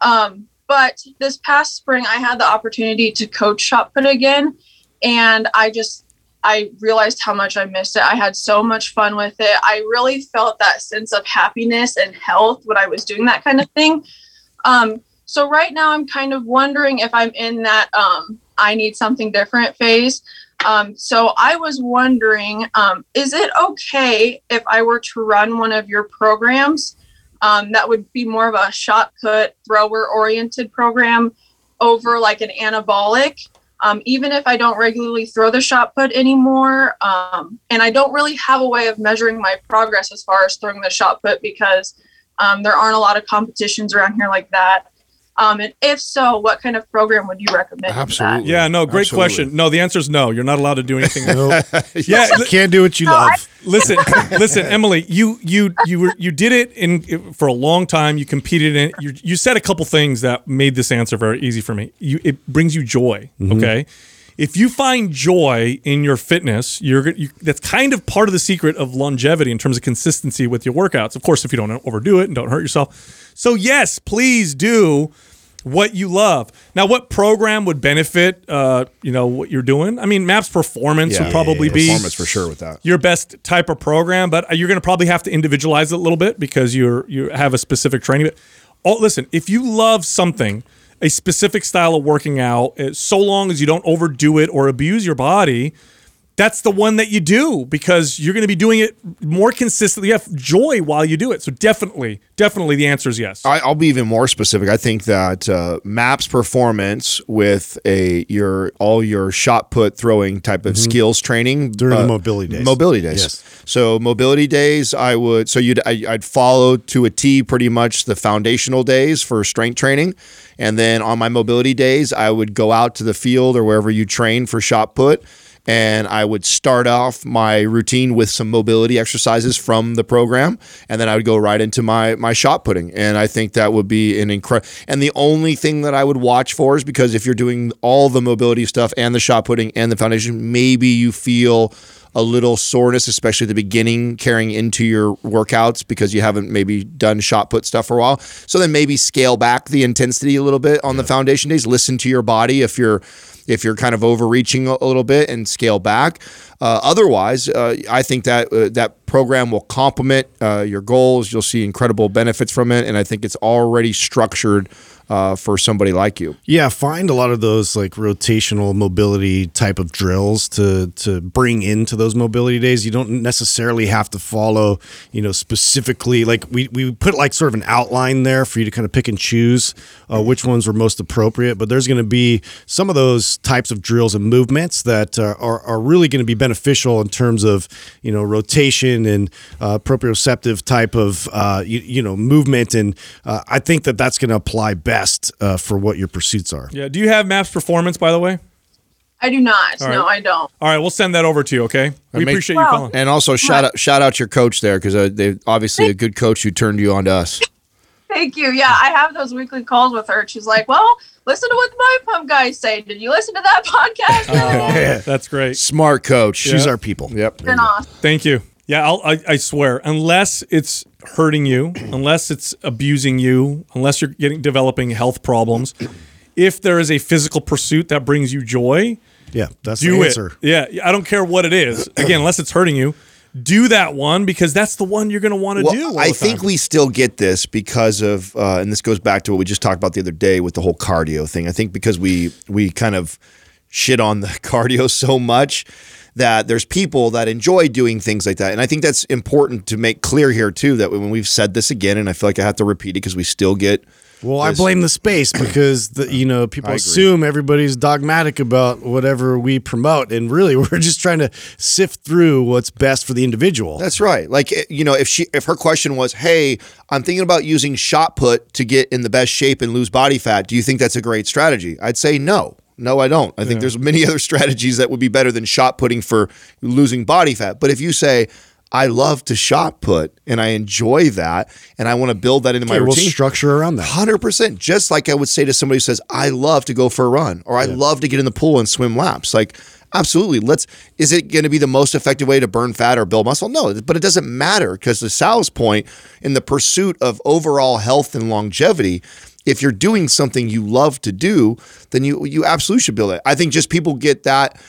Um, but this past spring, I had the opportunity to coach shot put again, and I just I realized how much I missed it. I had so much fun with it. I really felt that sense of happiness and health when I was doing that kind of thing. Um, so right now, I'm kind of wondering if I'm in that um, I need something different phase. Um, so I was wondering, um, is it okay if I were to run one of your programs um, that would be more of a shot put thrower oriented program over like an anabolic? Um, even if I don't regularly throw the shot put anymore. Um, and I don't really have a way of measuring my progress as far as throwing the shot put because um, there aren't a lot of competitions around here like that. Um, and if so, what kind of program would you recommend? for that? Absolutely. Yeah, no, great Absolutely. question. No, the answer is no. You're not allowed to do anything. Nope. yeah, you can't do what you No, love. I- listen, listen, Emily. You you you were you did it in for a long time. You competed in it. You you said a couple things that made this answer very easy for me. You it brings you joy. Okay. If you find joy in your fitness, you're you, that's kind of part of the secret of longevity in terms of consistency with your workouts. Of course, if you don't overdo it and don't hurt yourself. So yes, please do what you love. Now, what program would benefit, uh, you know, what you're doing? I mean, Maps Performance Yeah, would probably yeah, be performance for sure with that. your best type of program, but you're going to probably have to individualize it a little bit because you're you have a specific training. But oh, listen, if you love something, a specific style of working out, eh, so long as you don't overdo it or abuse your body, that's the one that you do because you're going to be doing it more consistently. You have joy while you do it. So definitely, definitely, the answer is yes. I, I'll be even more specific. I think that uh, Maps performance with a your all your shot put throwing type of skills training During the uh, mobility days. Mobility days. Yes. So mobility days, I would. So you'd I, I'd follow to a T pretty much the foundational days for strength training, and then on my mobility days, I would go out to the field or wherever you train for shot put. And I would start off my routine with some mobility exercises from the program, and then I would go right into my my shot putting. And I think that would be an incredible. And the only thing that I would watch for is because if you're doing all the mobility stuff and the shot putting and the foundation, maybe you feel a little soreness, especially at the beginning, carrying into your workouts because you haven't maybe done shot put stuff for a while. So then maybe scale back the intensity a little bit on the foundation days. Listen to your body if you're if you're kind of overreaching a, little bit and scale back. Uh, otherwise, uh, I think that uh, that program will complement uh, your goals. You'll see incredible benefits from it, and I think it's already structured uh, for somebody like you. Yeah, find a lot of those like rotational mobility type of drills to to bring into those mobility days. You don't necessarily have to follow, you know, specifically like we we put like sort of an outline there for you to kind of pick and choose uh, which ones are most appropriate. But there's going to be some of those types of drills and movements that uh, are are really going to be beneficial in terms of you know rotation and uh, proprioceptive type of uh, you, you know movement. And uh, I think that that's going to apply best uh, for what your pursuits are. Yeah. Do you have Maps Performance, by the way? I do not. All no. I don't. All right, we'll send that over to you. Okay. We make- appreciate you calling. And also shout out shout out your coach there because uh, they obviously a good coach who turned you on to us. Thank you. Yeah, I have those weekly calls with her. She's like, "Well, listen to what the Mind Pump guys say. Did you listen to that podcast?" That's great. Smart coach. She's our people. Yep. Been awesome. Thank you. Yeah, I'll, I, I swear, unless it's hurting you, unless it's abusing you, unless you're getting developing health problems, if there is a physical pursuit that brings you joy, Yeah, that's do the it. answer. Yeah, I don't care what it is. Again, unless it's hurting you, do that one because that's the one you're going to want to Well, do. all I the think we still get this because of, uh, and this goes back to what we just talked about the other day with the whole cardio thing. I think because we we kind of shit on the cardio so much that there's people that enjoy doing things like that, and I think that's important to make clear here too. That when we've said this again, and I feel like I have to repeat it because we still get. Well, I blame the space because the, you know people assume everybody's dogmatic about whatever we promote, and really we're just trying to sift through what's best for the individual. That's right. Like eh, you know, if she if her question was, "Hey, I'm thinking about using shot put to get in the best shape and lose body fat. Do you think that's a great strategy?" I'd say no. No, I don't. I think there's many other strategies that would be better than shot putting for losing body fat. But if you say, "I love to shot put and I enjoy that and I want to build that into my Okay, we'll routine," structure around that. Hundred percent. Just like I would say to somebody who says, "I love to go for a run," or "I love to get in the pool and swim laps." Like, absolutely. Let's. Is it going to be the most effective way to burn fat or build muscle? No, but it doesn't matter because to Sal's point, in the pursuit of overall health and longevity, if you're doing something you love to do, then you you absolutely should build it. I think just people get that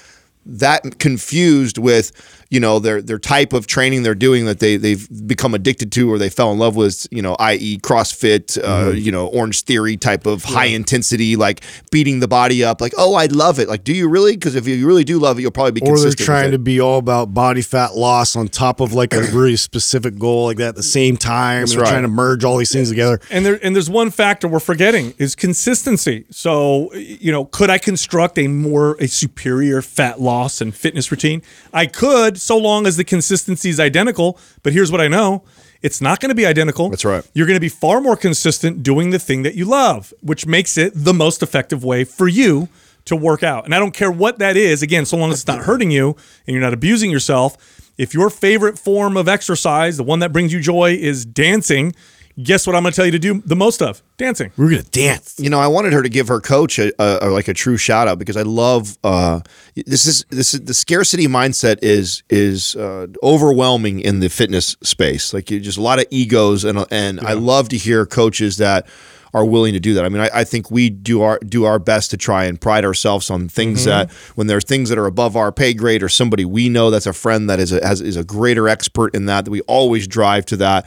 that confused with you know their their type of training they're doing that they they've become addicted to or they fell in love with you know i.e CrossFit uh, you know Orange Theory type of high intensity like beating the body up like oh I love it like do you really because if you really do love it you'll probably be Or they're trying with to be all about body fat loss on top of like a really specific goal like that at the same time. That's and they're right. trying to merge all these things together. And there and there's one factor we're forgetting is consistency. So, you know, could I construct a more a superior fat loss and fitness routine? I could, so long as the consistency is identical. But here's what I know. It's not going to be identical. That's right. You're going to be far more consistent doing the thing that you love, which makes it the most effective way for you to work out. And I don't care what that is, again, so long as it's not hurting you and you're not abusing yourself. If your favorite form of exercise, the one that brings you joy, is dancing, guess what I'm going to tell you to do the most of? Dancing. We're gonna dance. You know, I wanted her to give her coach a, a, a like a true shout out because I love uh, this is this is the scarcity mindset is is uh, overwhelming in the fitness space. Like you just a lot of egos and and I love to hear coaches that are willing to do that. I mean, I, I think we do our do our best to try and pride ourselves on things that when there are things that are above our pay grade or somebody we know that's a friend that is a has, is a greater expert in that that we always drive to that.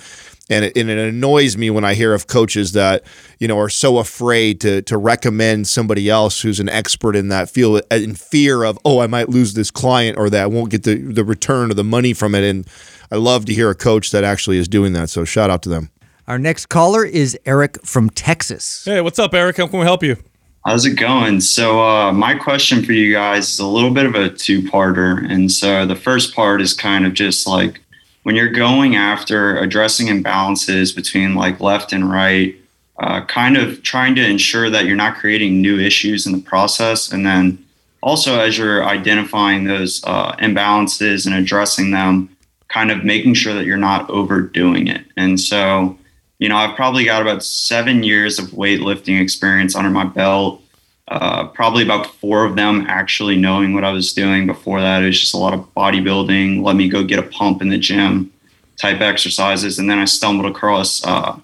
And it, and it annoys me when I hear of coaches that you know are so afraid to to recommend somebody else who's an expert in that field in fear of oh I might lose this client or that I won't get the the return or the money from it. And I love to hear a coach that actually is doing that. So shout out to them. Our next caller is Eric from Texas. Hey, what's up, Eric? How can we help you? How's it going? So, uh, my question for you guys is a little bit of a two parter. And so, the first part is kind of just like when you're going after addressing imbalances between like left and right, uh, kind of trying to ensure that you're not creating new issues in the process. And then also, as you're identifying those uh, imbalances and addressing them, kind of making sure that you're not overdoing it. And so, you know, I've probably got about seven years of weightlifting experience under my belt. Uh, probably about four of them actually knowing what I was doing. Before that, it was just a lot of bodybuilding. Let me go get a pump in the gym type exercises. And then I stumbled across uh,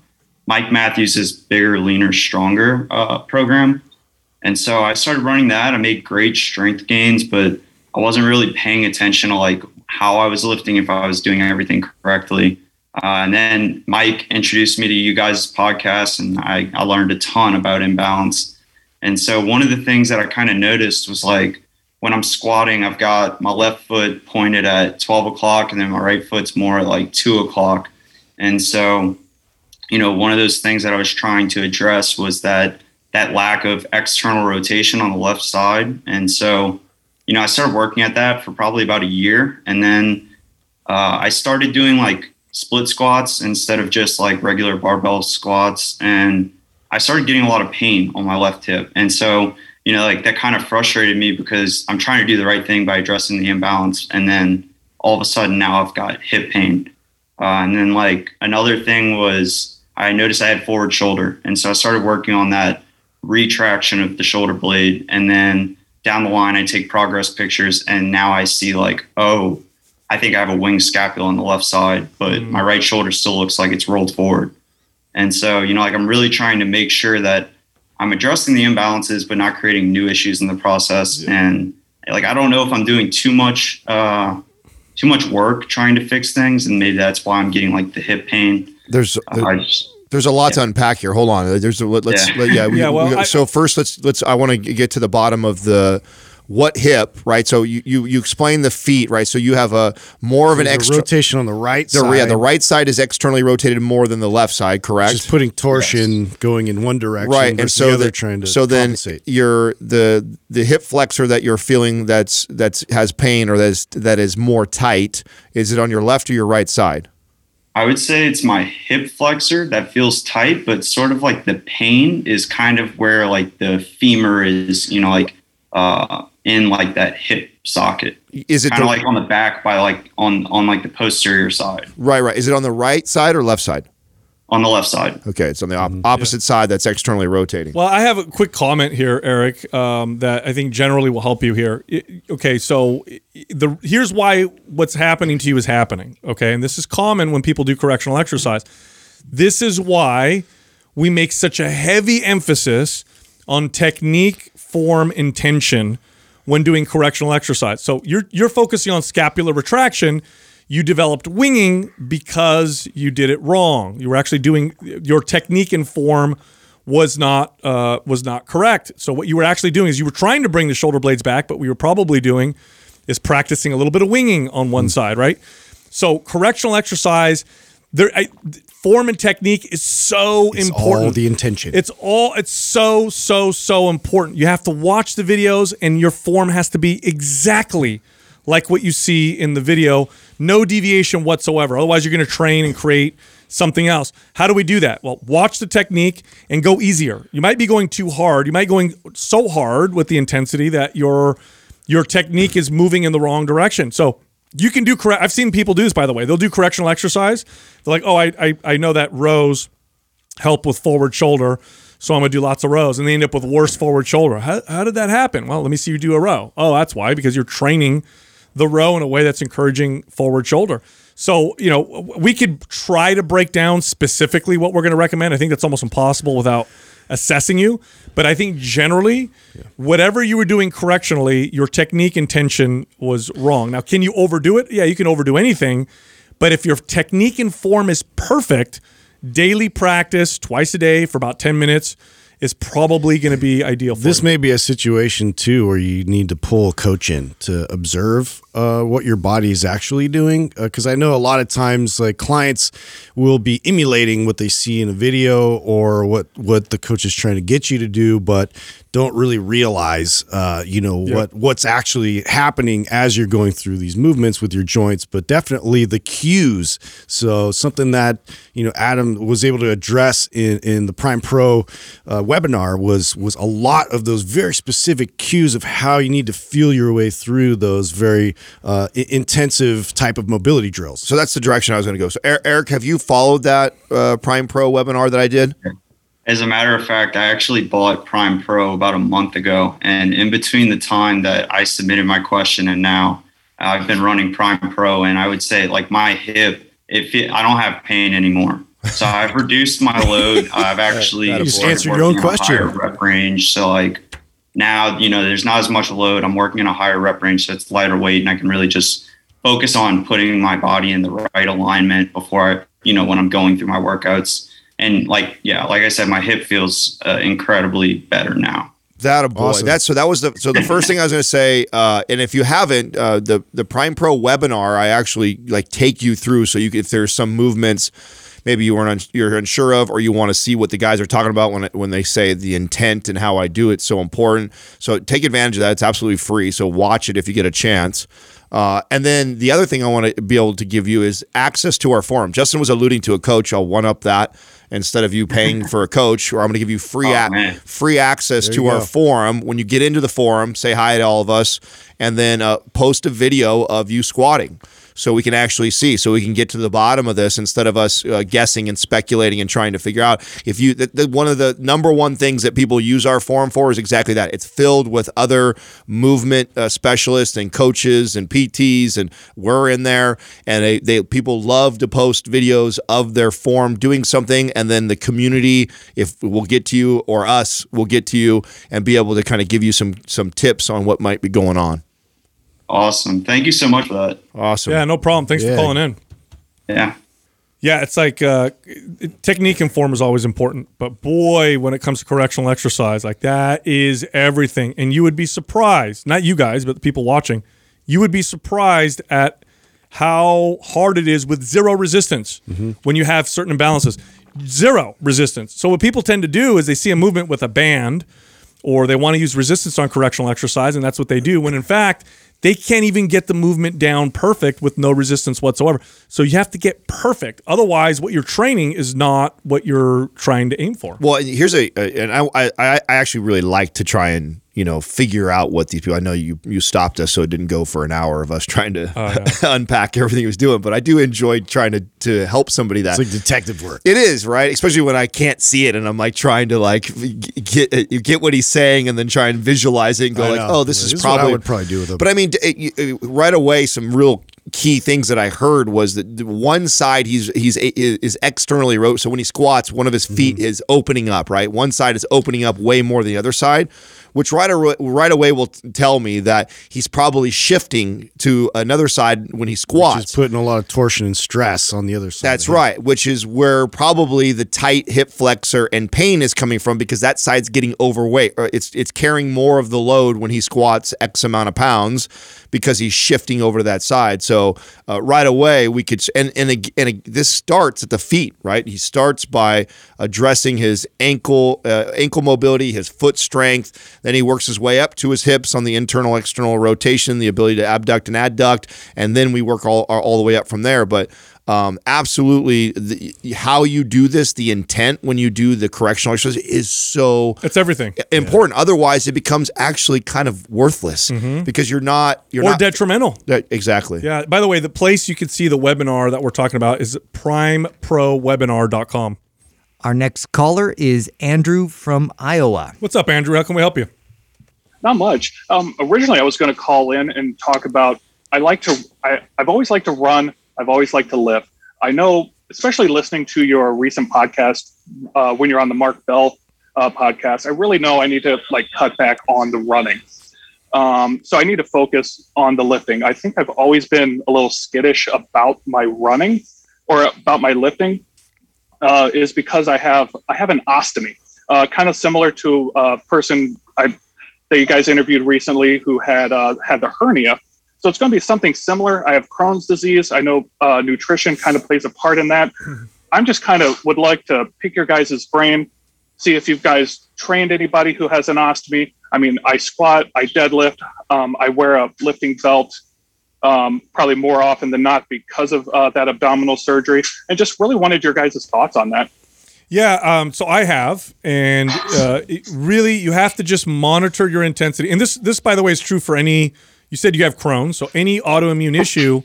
Mike Matthews' Bigger, Leaner, Stronger uh, program. And so I started running that. I made great strength gains, but I wasn't really paying attention to like how I was lifting, if I was doing everything correctly. Uh, and then Mike introduced me to you guys' podcast, and I, I learned a ton about imbalance. And so one of the things that I kind of noticed was like when I'm squatting, I've got my left foot pointed at 12 o'clock, and then my right foot's more like two o'clock. And so, you know, one of those things that I was trying to address was that that lack of external rotation on the left side. And so, you know, I started working at that for probably about a year, and then uh, I started doing like split squats instead of just like regular barbell squats. And I started getting a lot of pain on my left hip. And so, you know, like that kind of frustrated me because I'm trying to do the right thing by addressing the imbalance. And then all of a sudden now I've got hip pain. Uh, and then like another thing was I noticed I had forward shoulder. And so I started working on that retraction of the shoulder blade. And then down the line, I take progress pictures and now I see like, oh, I think I have a wing scapula on the left side, but my right shoulder still looks like it's rolled forward. And so, you know, like I'm really trying to make sure that I'm addressing the imbalances, but not creating new issues in the process. And like, I don't know if I'm doing too much, uh, too much work trying to fix things. And maybe that's why I'm getting like the hip pain. There's Uh, just, There's a lot to unpack here. Hold on. There's a, let, let's Yeah. let- yeah. we- Yeah, well, we- I- so first, let's let's. I want to get to the bottom of the what hip, right? So you you you explain the feet, right? So you have a more of an There's extra. rotation on the right The, side. yeah, the right side is externally rotated more than the left side, correct? Just putting torsion going in one direction, right, and so the other the- trying to so then compensate. your the the hip flexor that you're feeling that's that's has pain or that is that is more tight. Is it on your left or your right side? I would say it's my hip flexor that feels tight, but sort of like the pain is kind of where like the femur is, you know, like uh, in like that hip socket. Is it kind of like on the back by like on on like the posterior side, right? Right. Is it on the right side or left side? on the left side. Okay, it's on the Mm-hmm. op- opposite side that's externally rotating. Well, I have a quick comment here, Eric, um, that I think generally will help you here. I- okay, so the here's why what's happening to you is happening. Okay, and this is common when people do correctional exercise. This is why we make such a heavy emphasis on technique, form, intention when doing correctional exercise. So you're you're focusing on scapular retraction. You developed winging because you did it wrong. You were actually doing your technique and form was not uh, was not correct. So what you were actually doing is you were trying to bring the shoulder blades back, but we were probably doing is practicing a little bit of winging on one side, right? So correctional exercise, there I, form and technique is so It's important. all the intention. It's all it's so so so important. You have to watch the videos and your form has to be exactly like what you see in the video, no deviation whatsoever. Otherwise you're going to train and create something else. How do we do that? Well, watch the technique and go easier. You might be going too hard. You might be going so hard with the intensity that your your technique is moving in the wrong direction. So you can do correct. I've seen people do this, by the way. They'll do correctional exercise. They're like, oh, I, I, I know that rows help with forward shoulder. So I'm going to do lots of rows. And they end up with worse forward shoulder. How, how did that happen? Well, let me see you do a row. Oh, that's why, because you're training the row in a way that's encouraging forward shoulder. So, you know, we could try to break down specifically what we're going to recommend. I think that's almost impossible without assessing you. But I think generally, whatever you were doing correctionally, your technique intention was wrong. Now, can you overdo it? Yeah, you can overdo anything. But if your technique and form is perfect, daily practice twice a day for about 10 minutes is probably going to be ideal for This you. may be a situation too where you need to pull a coach in to observe uh, what your body is actually doing. Because I know a lot of times, like clients will be emulating what they see in a video or what what the coach is trying to get you to do, but don't really realize, uh, you know, what what's actually happening as you're going through these movements with your joints. But definitely the cues. So something that you know Adam was able to address in in the Prime Pro uh, webinar was was a lot of those very specific cues of how you need to feel your way through those very uh, intensive type of mobility drills. So that's the direction I was going to go. So Er- Eric, have you followed that uh, Prime Pro webinar that I did? As a matter of fact, I actually bought Prime Pro about a month ago. And in between the time that I submitted my question and now, I've been running Prime Pro. And I would say, like, my hip, if it, I don't have pain anymore. So I've reduced my load. I've actually just answered your own working on a question. rep range. So, like, now, you know, there's not as much load. I'm working in a higher rep range. So it's lighter weight. And I can really just focus on putting my body in the right alignment before I, you know, when I'm going through my workouts. And like, yeah, like I said, my hip feels uh, incredibly better now. That a boy. Awesome. That's so. That was the so the first thing I was going to say. Uh, and if you haven't, uh, the the Prime Pro webinar, I actually like take you through. So you, if there's some movements, maybe you weren't you're unsure of, or you want to see what the guys are talking about when it, when they say the intent and how I do it, so important. So take advantage of that. It's absolutely free. So watch it if you get a chance. Uh, and then the other thing I want to be able to give you is access to our forum. Justin was alluding to a coach. I'll one up that instead of you paying for a coach, or I'm going to give you free Oh, man. free access to our go. forum. When you get into the forum, say hi to all of us, and then uh, post a video of you squatting. So we can actually see, so we can get to the bottom of this instead of us uh, guessing and speculating and trying to figure out if you. The, the, one of the number one things that people use our forum for is exactly that. It's filled with other movement uh, specialists and coaches and PTs, and we're in there. And they, they people love to post videos of their form doing something, and then the community, if we'll get to you or us, will get to you and be able to kind of give you some some tips on what might be going on. Awesome. Thank you so much for that. Awesome. Yeah, no problem. Thanks Yeah. for calling in. Yeah. Yeah, it's like uh, technique and form is always important, but boy, when it comes to correctional exercise, like that is everything. And you would be surprised, not you guys, but the people watching, you would be surprised at how hard it is with zero resistance when you have certain imbalances. Zero resistance. So what people tend to do is they see a movement with a band or they want to use resistance on correctional exercise, and that's what they do. When in fact, they can't even get the movement down perfect with no resistance whatsoever. So you have to get perfect. Otherwise, what you're training is not what you're trying to aim for. Well, here's a, and I, I I actually really like to try and you know figure out what these people. I know you you stopped us, so it didn't go for an hour of us trying to unpack everything he was doing. But I do enjoy trying to to help somebody that It's like detective work. It is right, especially when I can't see it and I'm like trying to like get you get what he's saying and then try and visualize it and go I like, know. oh, this This is is what I would probably do with him. But I mean, d- uh, uh, right away, some real key things that I heard was that one side he's he's is externally wrote. So when he squats, one of his feet Mm-hmm. is opening up. Right, one side is opening up way more than the other side. Which right, ar- right away will t- tell me that he's probably shifting to another side when he squats. Just putting a lot of torsion and stress on the other side. That's right, which is where probably the tight hip flexor and pain is coming from because that side's getting overweight. Or it's it's carrying more of the load when he squats X amount of pounds because he's shifting over to that side. So uh, right away we could and and, ag- and ag- this starts at the feet, right? He starts by addressing his ankle uh, ankle mobility, his foot strength. Then he works his way up to his hips on the internal external rotation, the ability to abduct and adduct, and then we work all all the way up from there. But um, absolutely the, how you do this, the intent when you do the correctional exercise is so It's everything. important. Otherwise, it becomes actually kind of worthless because you're not you're Mm-hmm. Or not detrimental. That- exactly. Yeah. By the way, the place you can see the webinar that we're talking about is primeprowebinar.com. Our next caller is Andrew from Iowa. What's up, Andrew? How can we help you? Not much. Um, originally, I was going to call in and talk about. I like to. I, I've always liked to run. I've always liked to lift. I know, especially listening to your recent podcast uh, when you're on the Mark Bell uh, podcast. I really know I need to like cut back on the running. Um, so I need to focus on the lifting. I think I've always been a little skittish about my running or about my lifting. Uh, is because I have I have an ostomy, uh, kind of similar to a person I that you guys interviewed recently who had uh, had the hernia. So it's going to be something similar. I have Crohn's disease. I know uh, nutrition kind of plays a part in that. I'm just kind of would like to pick your guys' brain, see if you guys trained anybody who has an ostomy. I mean, I squat, I deadlift, um, I wear a lifting belt um, probably more often than not because of uh, that abdominal surgery, and just really wanted your guys' thoughts on that. Yeah, um, so I have, and uh, it really, you have to just monitor your intensity. And this, this, by the way, is true for any. You said you have Crohn's, so any autoimmune issue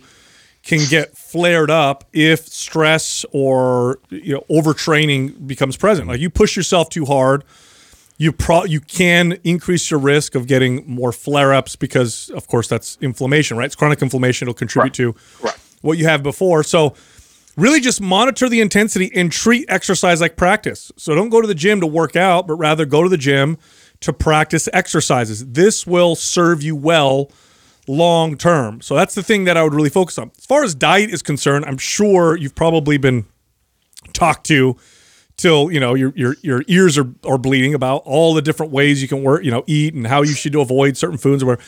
can get flared up if stress or you know overtraining becomes present. Like you push yourself too hard, you pro you can increase your risk of getting more flare ups because, of course, that's inflammation, right? It's chronic inflammation. It'll contribute to what you have before. So really just monitor the intensity and treat exercise like practice. So don't go to the gym to work out, but rather go to the gym to practice exercises. This will serve you well long term. So that's the thing that I would really focus on. As far as diet is concerned, I'm sure you've probably been talked to till you know your your your ears are, are bleeding about all the different ways you can work you know eat and how you should avoid certain foods or where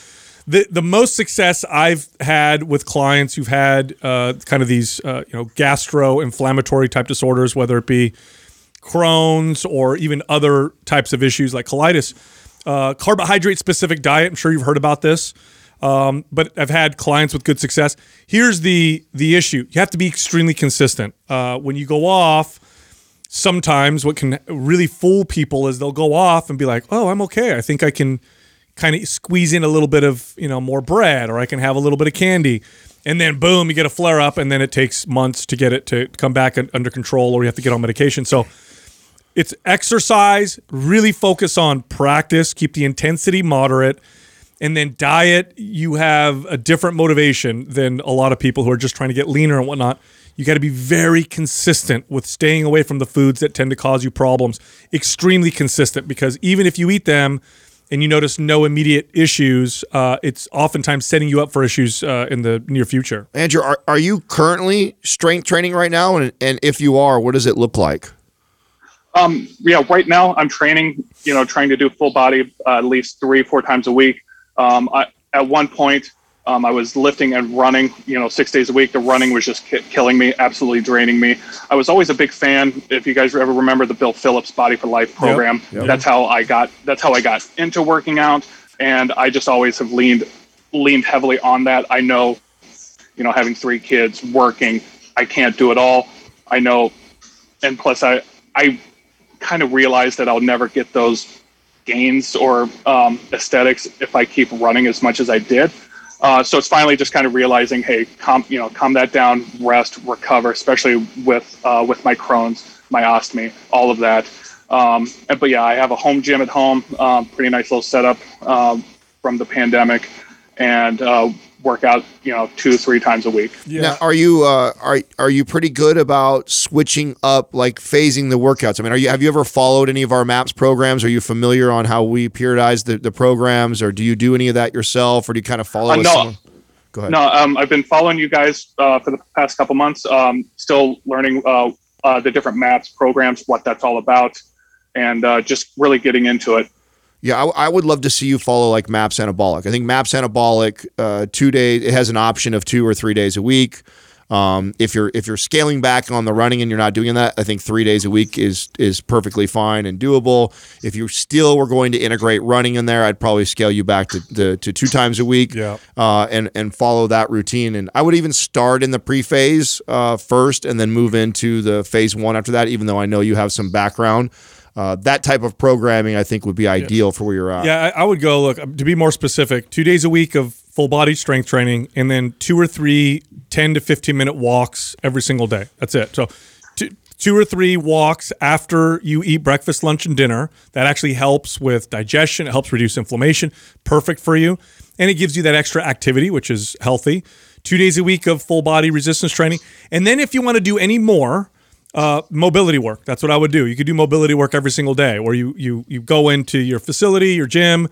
the the most success I've had with clients who've had uh, kind of these uh, you know gastro-inflammatory type disorders, whether it be Crohn's or even other types of issues like colitis, uh, carbohydrate specific diet. I'm sure you've heard about this, um, but I've had clients with good success. Here's the the issue: you have to be extremely consistent. Uh, when you go off, sometimes what can really fool people is they'll go off and be like, "Oh, I'm okay. I think I can." kind of squeeze in a little bit of you know more bread or i can have a little bit of candy and then boom you get a flare up and then it takes months to get it to come back under control or you have to get on medication so it's exercise really focus on practice keep the intensity moderate and then diet you have a different motivation than a lot of people who are just trying to get leaner and whatnot you got to be very consistent with staying away from the foods that tend to cause you problems extremely consistent because even if you eat them and you notice no immediate issues, uh, it's oftentimes setting you up for issues uh, in the near future. Andrew, are, are you currently strength training right now? And, and if you are, what does it look like? Um, yeah, right now I'm training, you know, trying to do full body uh, at least three, four times a week. Um, I, at one point, um, I was lifting and running, you know, six days a week. The running was just ki- killing me, absolutely draining me. I was always a big fan. If you guys ever remember the Bill Phillips Body for Life program, yep. that's how I got. That's how I got into working out, and I just always have leaned leaned heavily on that. I know, you know, having three kids, working, I can't do it all. I know, and plus, I I kind of realized that I'll never get those gains or um, aesthetics if I keep running as much as I did. Uh, so it's finally just kind of realizing, hey, calm, you know, calm that down, rest, recover, especially with uh, with my Crohn's, my ostomy, all of that. Um, and, but yeah, I have a home gym at home, um, pretty nice little setup um, from the pandemic, and uh, work out, you know, two three times a week. Now, are you uh, are are you pretty good about switching up, like phasing the workouts? I mean, are you have you ever followed any of our MAPS programs? Are you familiar on how we periodize the, the programs, or do you do any of that yourself, or do you kind of follow? Uh, us no. someone? Go ahead. No, um, I've been following you guys uh, for the past couple months. Um, still learning uh, uh, the different MAPS programs, what that's all about, and uh, just really getting into it. Yeah, I, I would love to see you follow like MAPS Anabolic. I think MAPS Anabolic, uh, two days, it has an option of two or three days a week. Um, if you're if you're scaling back on the running and you're not doing that, I think three days a week is is perfectly fine and doable. If you still were going to integrate running in there, I'd probably scale you back to to, to two times a week. Yeah. Uh, and and follow that routine. And I would even start in the pre phase uh, first, and then move into the phase one after that. Even though I know you have some background. Uh, that type of programming, I think, would be ideal for where you're at. Yeah, I, I would go look to be more specific. Two days a week of full body strength training, and then two or three 10 to 15 minute walks every single day. That's it. So, two, two or three walks after you eat breakfast, lunch, and dinner. That actually helps with digestion. It helps reduce inflammation. Perfect for you, and it gives you that extra activity, which is healthy. Two days a week of full body resistance training, and then if you want to do any more uh, mobility work. That's what I would do. You could do mobility work every single day, where you you you go into your facility, your gym,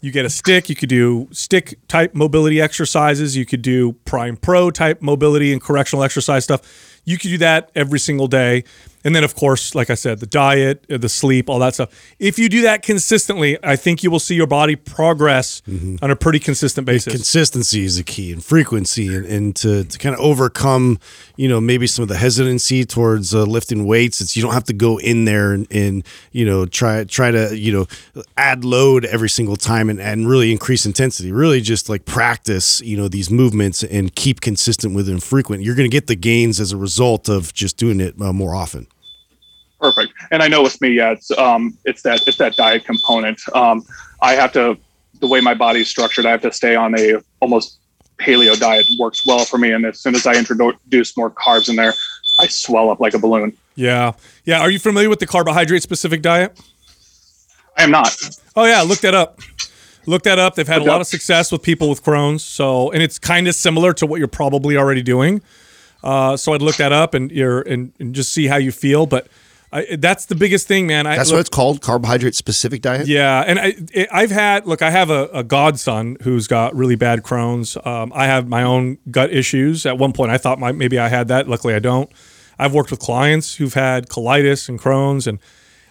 you get a stick. You could do stick type mobility exercises. You could do Prime Pro type mobility and correctional exercise stuff. You could do that every single day. And then, of course, like I said, the diet, uh, the sleep, all that stuff. If you do that consistently, I think you will see your body progress on a pretty consistent basis. Consistency is the key and frequency and, and to, to kind of overcome, you know, maybe some of the hesitancy towards uh, lifting weights. It's you don't have to go in there and, and, you know, try try to, you know, add load every single time and, and really increase intensity. Really just like practice, you know, these movements and keep consistent with them frequent. You're going to get the gains as a result of just doing it uh, more often. Perfect. And I know with me, yeah, it's um, it's that it's that diet component. Um, I have to the way my body's structured. I have to stay on a almost paleo diet. Works well for me. And as soon as I introduce more carbs in there, I swell up like a balloon. Yeah. Yeah. Are you familiar with the carbohydrate specific diet? I am not. Oh yeah, look that up. Look that up. They've had Look a lot up. of success with people with Crohn's. So, and it's kind of similar to what you're probably already doing. Uh, so I'd look that up and you're and, and just see how you feel. But I, that's the biggest thing, man. I, That's look- what it's called, carbohydrate specific diet. yeah, and I, I've had look. I have a, a godson who's got really bad Crohn's. Um, I have my own gut issues. At one point, I thought my, maybe I had that. Luckily, I don't. I've worked with clients who've had colitis and Crohn's, and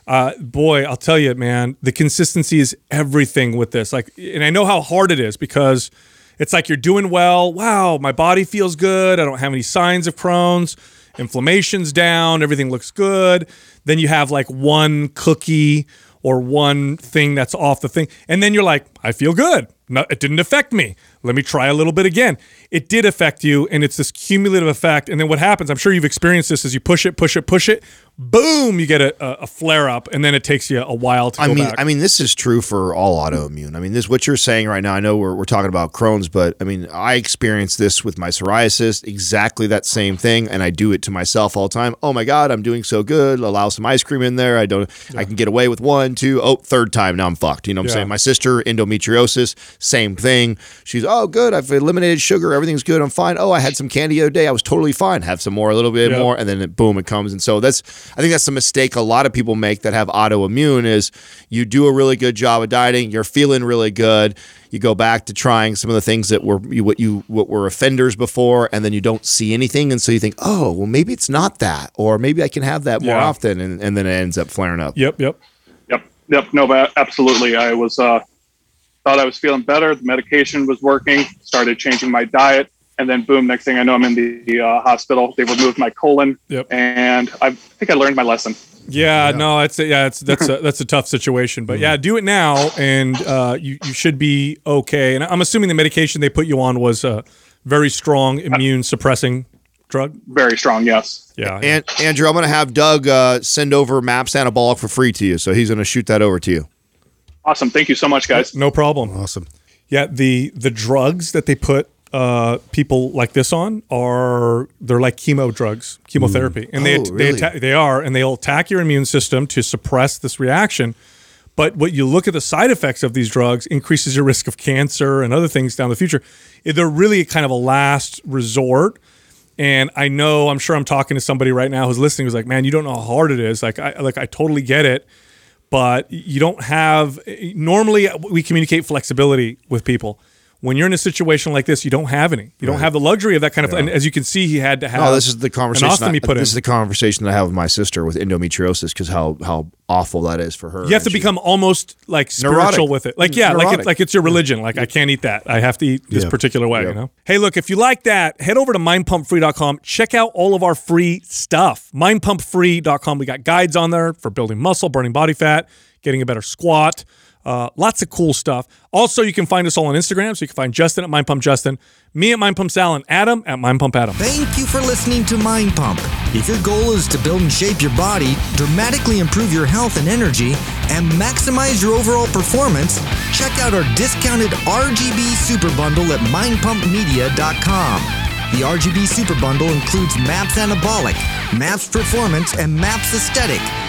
uh, boy, I'll tell you, man, the consistency is everything with this. Like, and I know how hard it is because it's like you're doing well. Wow, my body feels good. I don't have any signs of Crohn's. Inflammation's down. Everything looks good. Then you have like one cookie or one thing that's off the thing. And then you're like, I feel good. No, it didn't affect me. Let me try a little bit again. It did affect you, and it's this cumulative effect. And then what happens, I'm sure you've experienced this, is you push it, push it, push it, boom, you get a, a, flare up, and then it takes you a while to I go mean, back. I mean, this is true for all autoimmune. I mean, this what you're saying right now. I know we're, we're talking about Crohn's, but I mean, I experience this with my psoriasis, exactly that same thing, and I do it to myself all the time. Oh my God, I'm doing so good. Allow some ice cream in there. I don't. I can get away with one, two, oh, third time now I'm fucked. You know what I'm Yeah. saying? My sister endometriosis, same thing. She's oh good. I've eliminated sugar. Everything's good. I'm fine. Oh, I had some candy the other day. I was totally fine. Have some more, a little bit Yeah. more, and then it, boom, it comes. And so that's I think that's the mistake a lot of people make that have autoimmune is you do a really good job of dieting, you're feeling really good, you go back to trying some of the things that were you, what you what were offenders before, and then you don't see anything, and so you think, oh, well, maybe it's not that, or maybe I can have that more Yeah. often, and, and then it ends up flaring up. yep, yep. Yep. Yep. No, but absolutely. I was uh, thought I was feeling better. The medication was working. Started changing my diet, and then boom! Next thing I know, I'm in the, the uh, hospital. They removed my colon, Yep. and I think I learned my lesson. Yeah, no, it's a, yeah, it's that's a that's a tough situation, but yeah, do it now, and uh, you you should be okay. And I'm assuming the medication they put you on was a very strong immune suppressing drug. Very strong. Yes. Yeah, And Andrew, I'm going to have Doug uh, send over MAPS Anabolic for free to you, so he's going to shoot that over to you. Awesome. Thank you so much, guys. no problem. Awesome. Yeah, the the drugs that they put uh, people like this on are they're like chemo drugs, chemotherapy, and they Oh, they really? atta- they are, and they'll attack your immune system to suppress this reaction. But what you look at the side effects of these drugs increases your risk of cancer and other things down the future. They're really kind of a last resort. And I know, I'm sure I'm talking to somebody right now who's listening who's like, man, you don't know how hard it is. Like, I like I totally get it, but you don't have. Normally, we communicate flexibility with people. When you're in a situation like this, you don't have any. You don't have the luxury of that kind of. And as you can see, he had to have. No, this is the conversation. I- put in. this is the conversation that I have with my sister with endometriosis because how how awful that is for her. You have to she- become almost like spiritual Neurotic. with it. Like yeah, like it's like it's your religion. Like I can't eat that. I have to eat this Yeah. particular way, Yeah. you know. Hey, look, if you like that, head over to mindpumpfree.com. Check out all of our free stuff. mindpumpfree.com. We got guides on there for building muscle, burning body fat, getting a better squat. Uh, lots of cool stuff. Also, you can find us all on Instagram. So you can find Justin at Mind Pump Justin, me at Mind Pump Sal, and Adam at Mind Pump Adam. Thank you for listening to Mind Pump. If your goal is to build and shape your body, dramatically improve your health and energy, and maximize your overall performance, check out our discounted RGB Super Bundle at mindpumpmedia.com. The RGB Super Bundle includes MAPS Anabolic, MAPS Performance, and MAPS Aesthetic.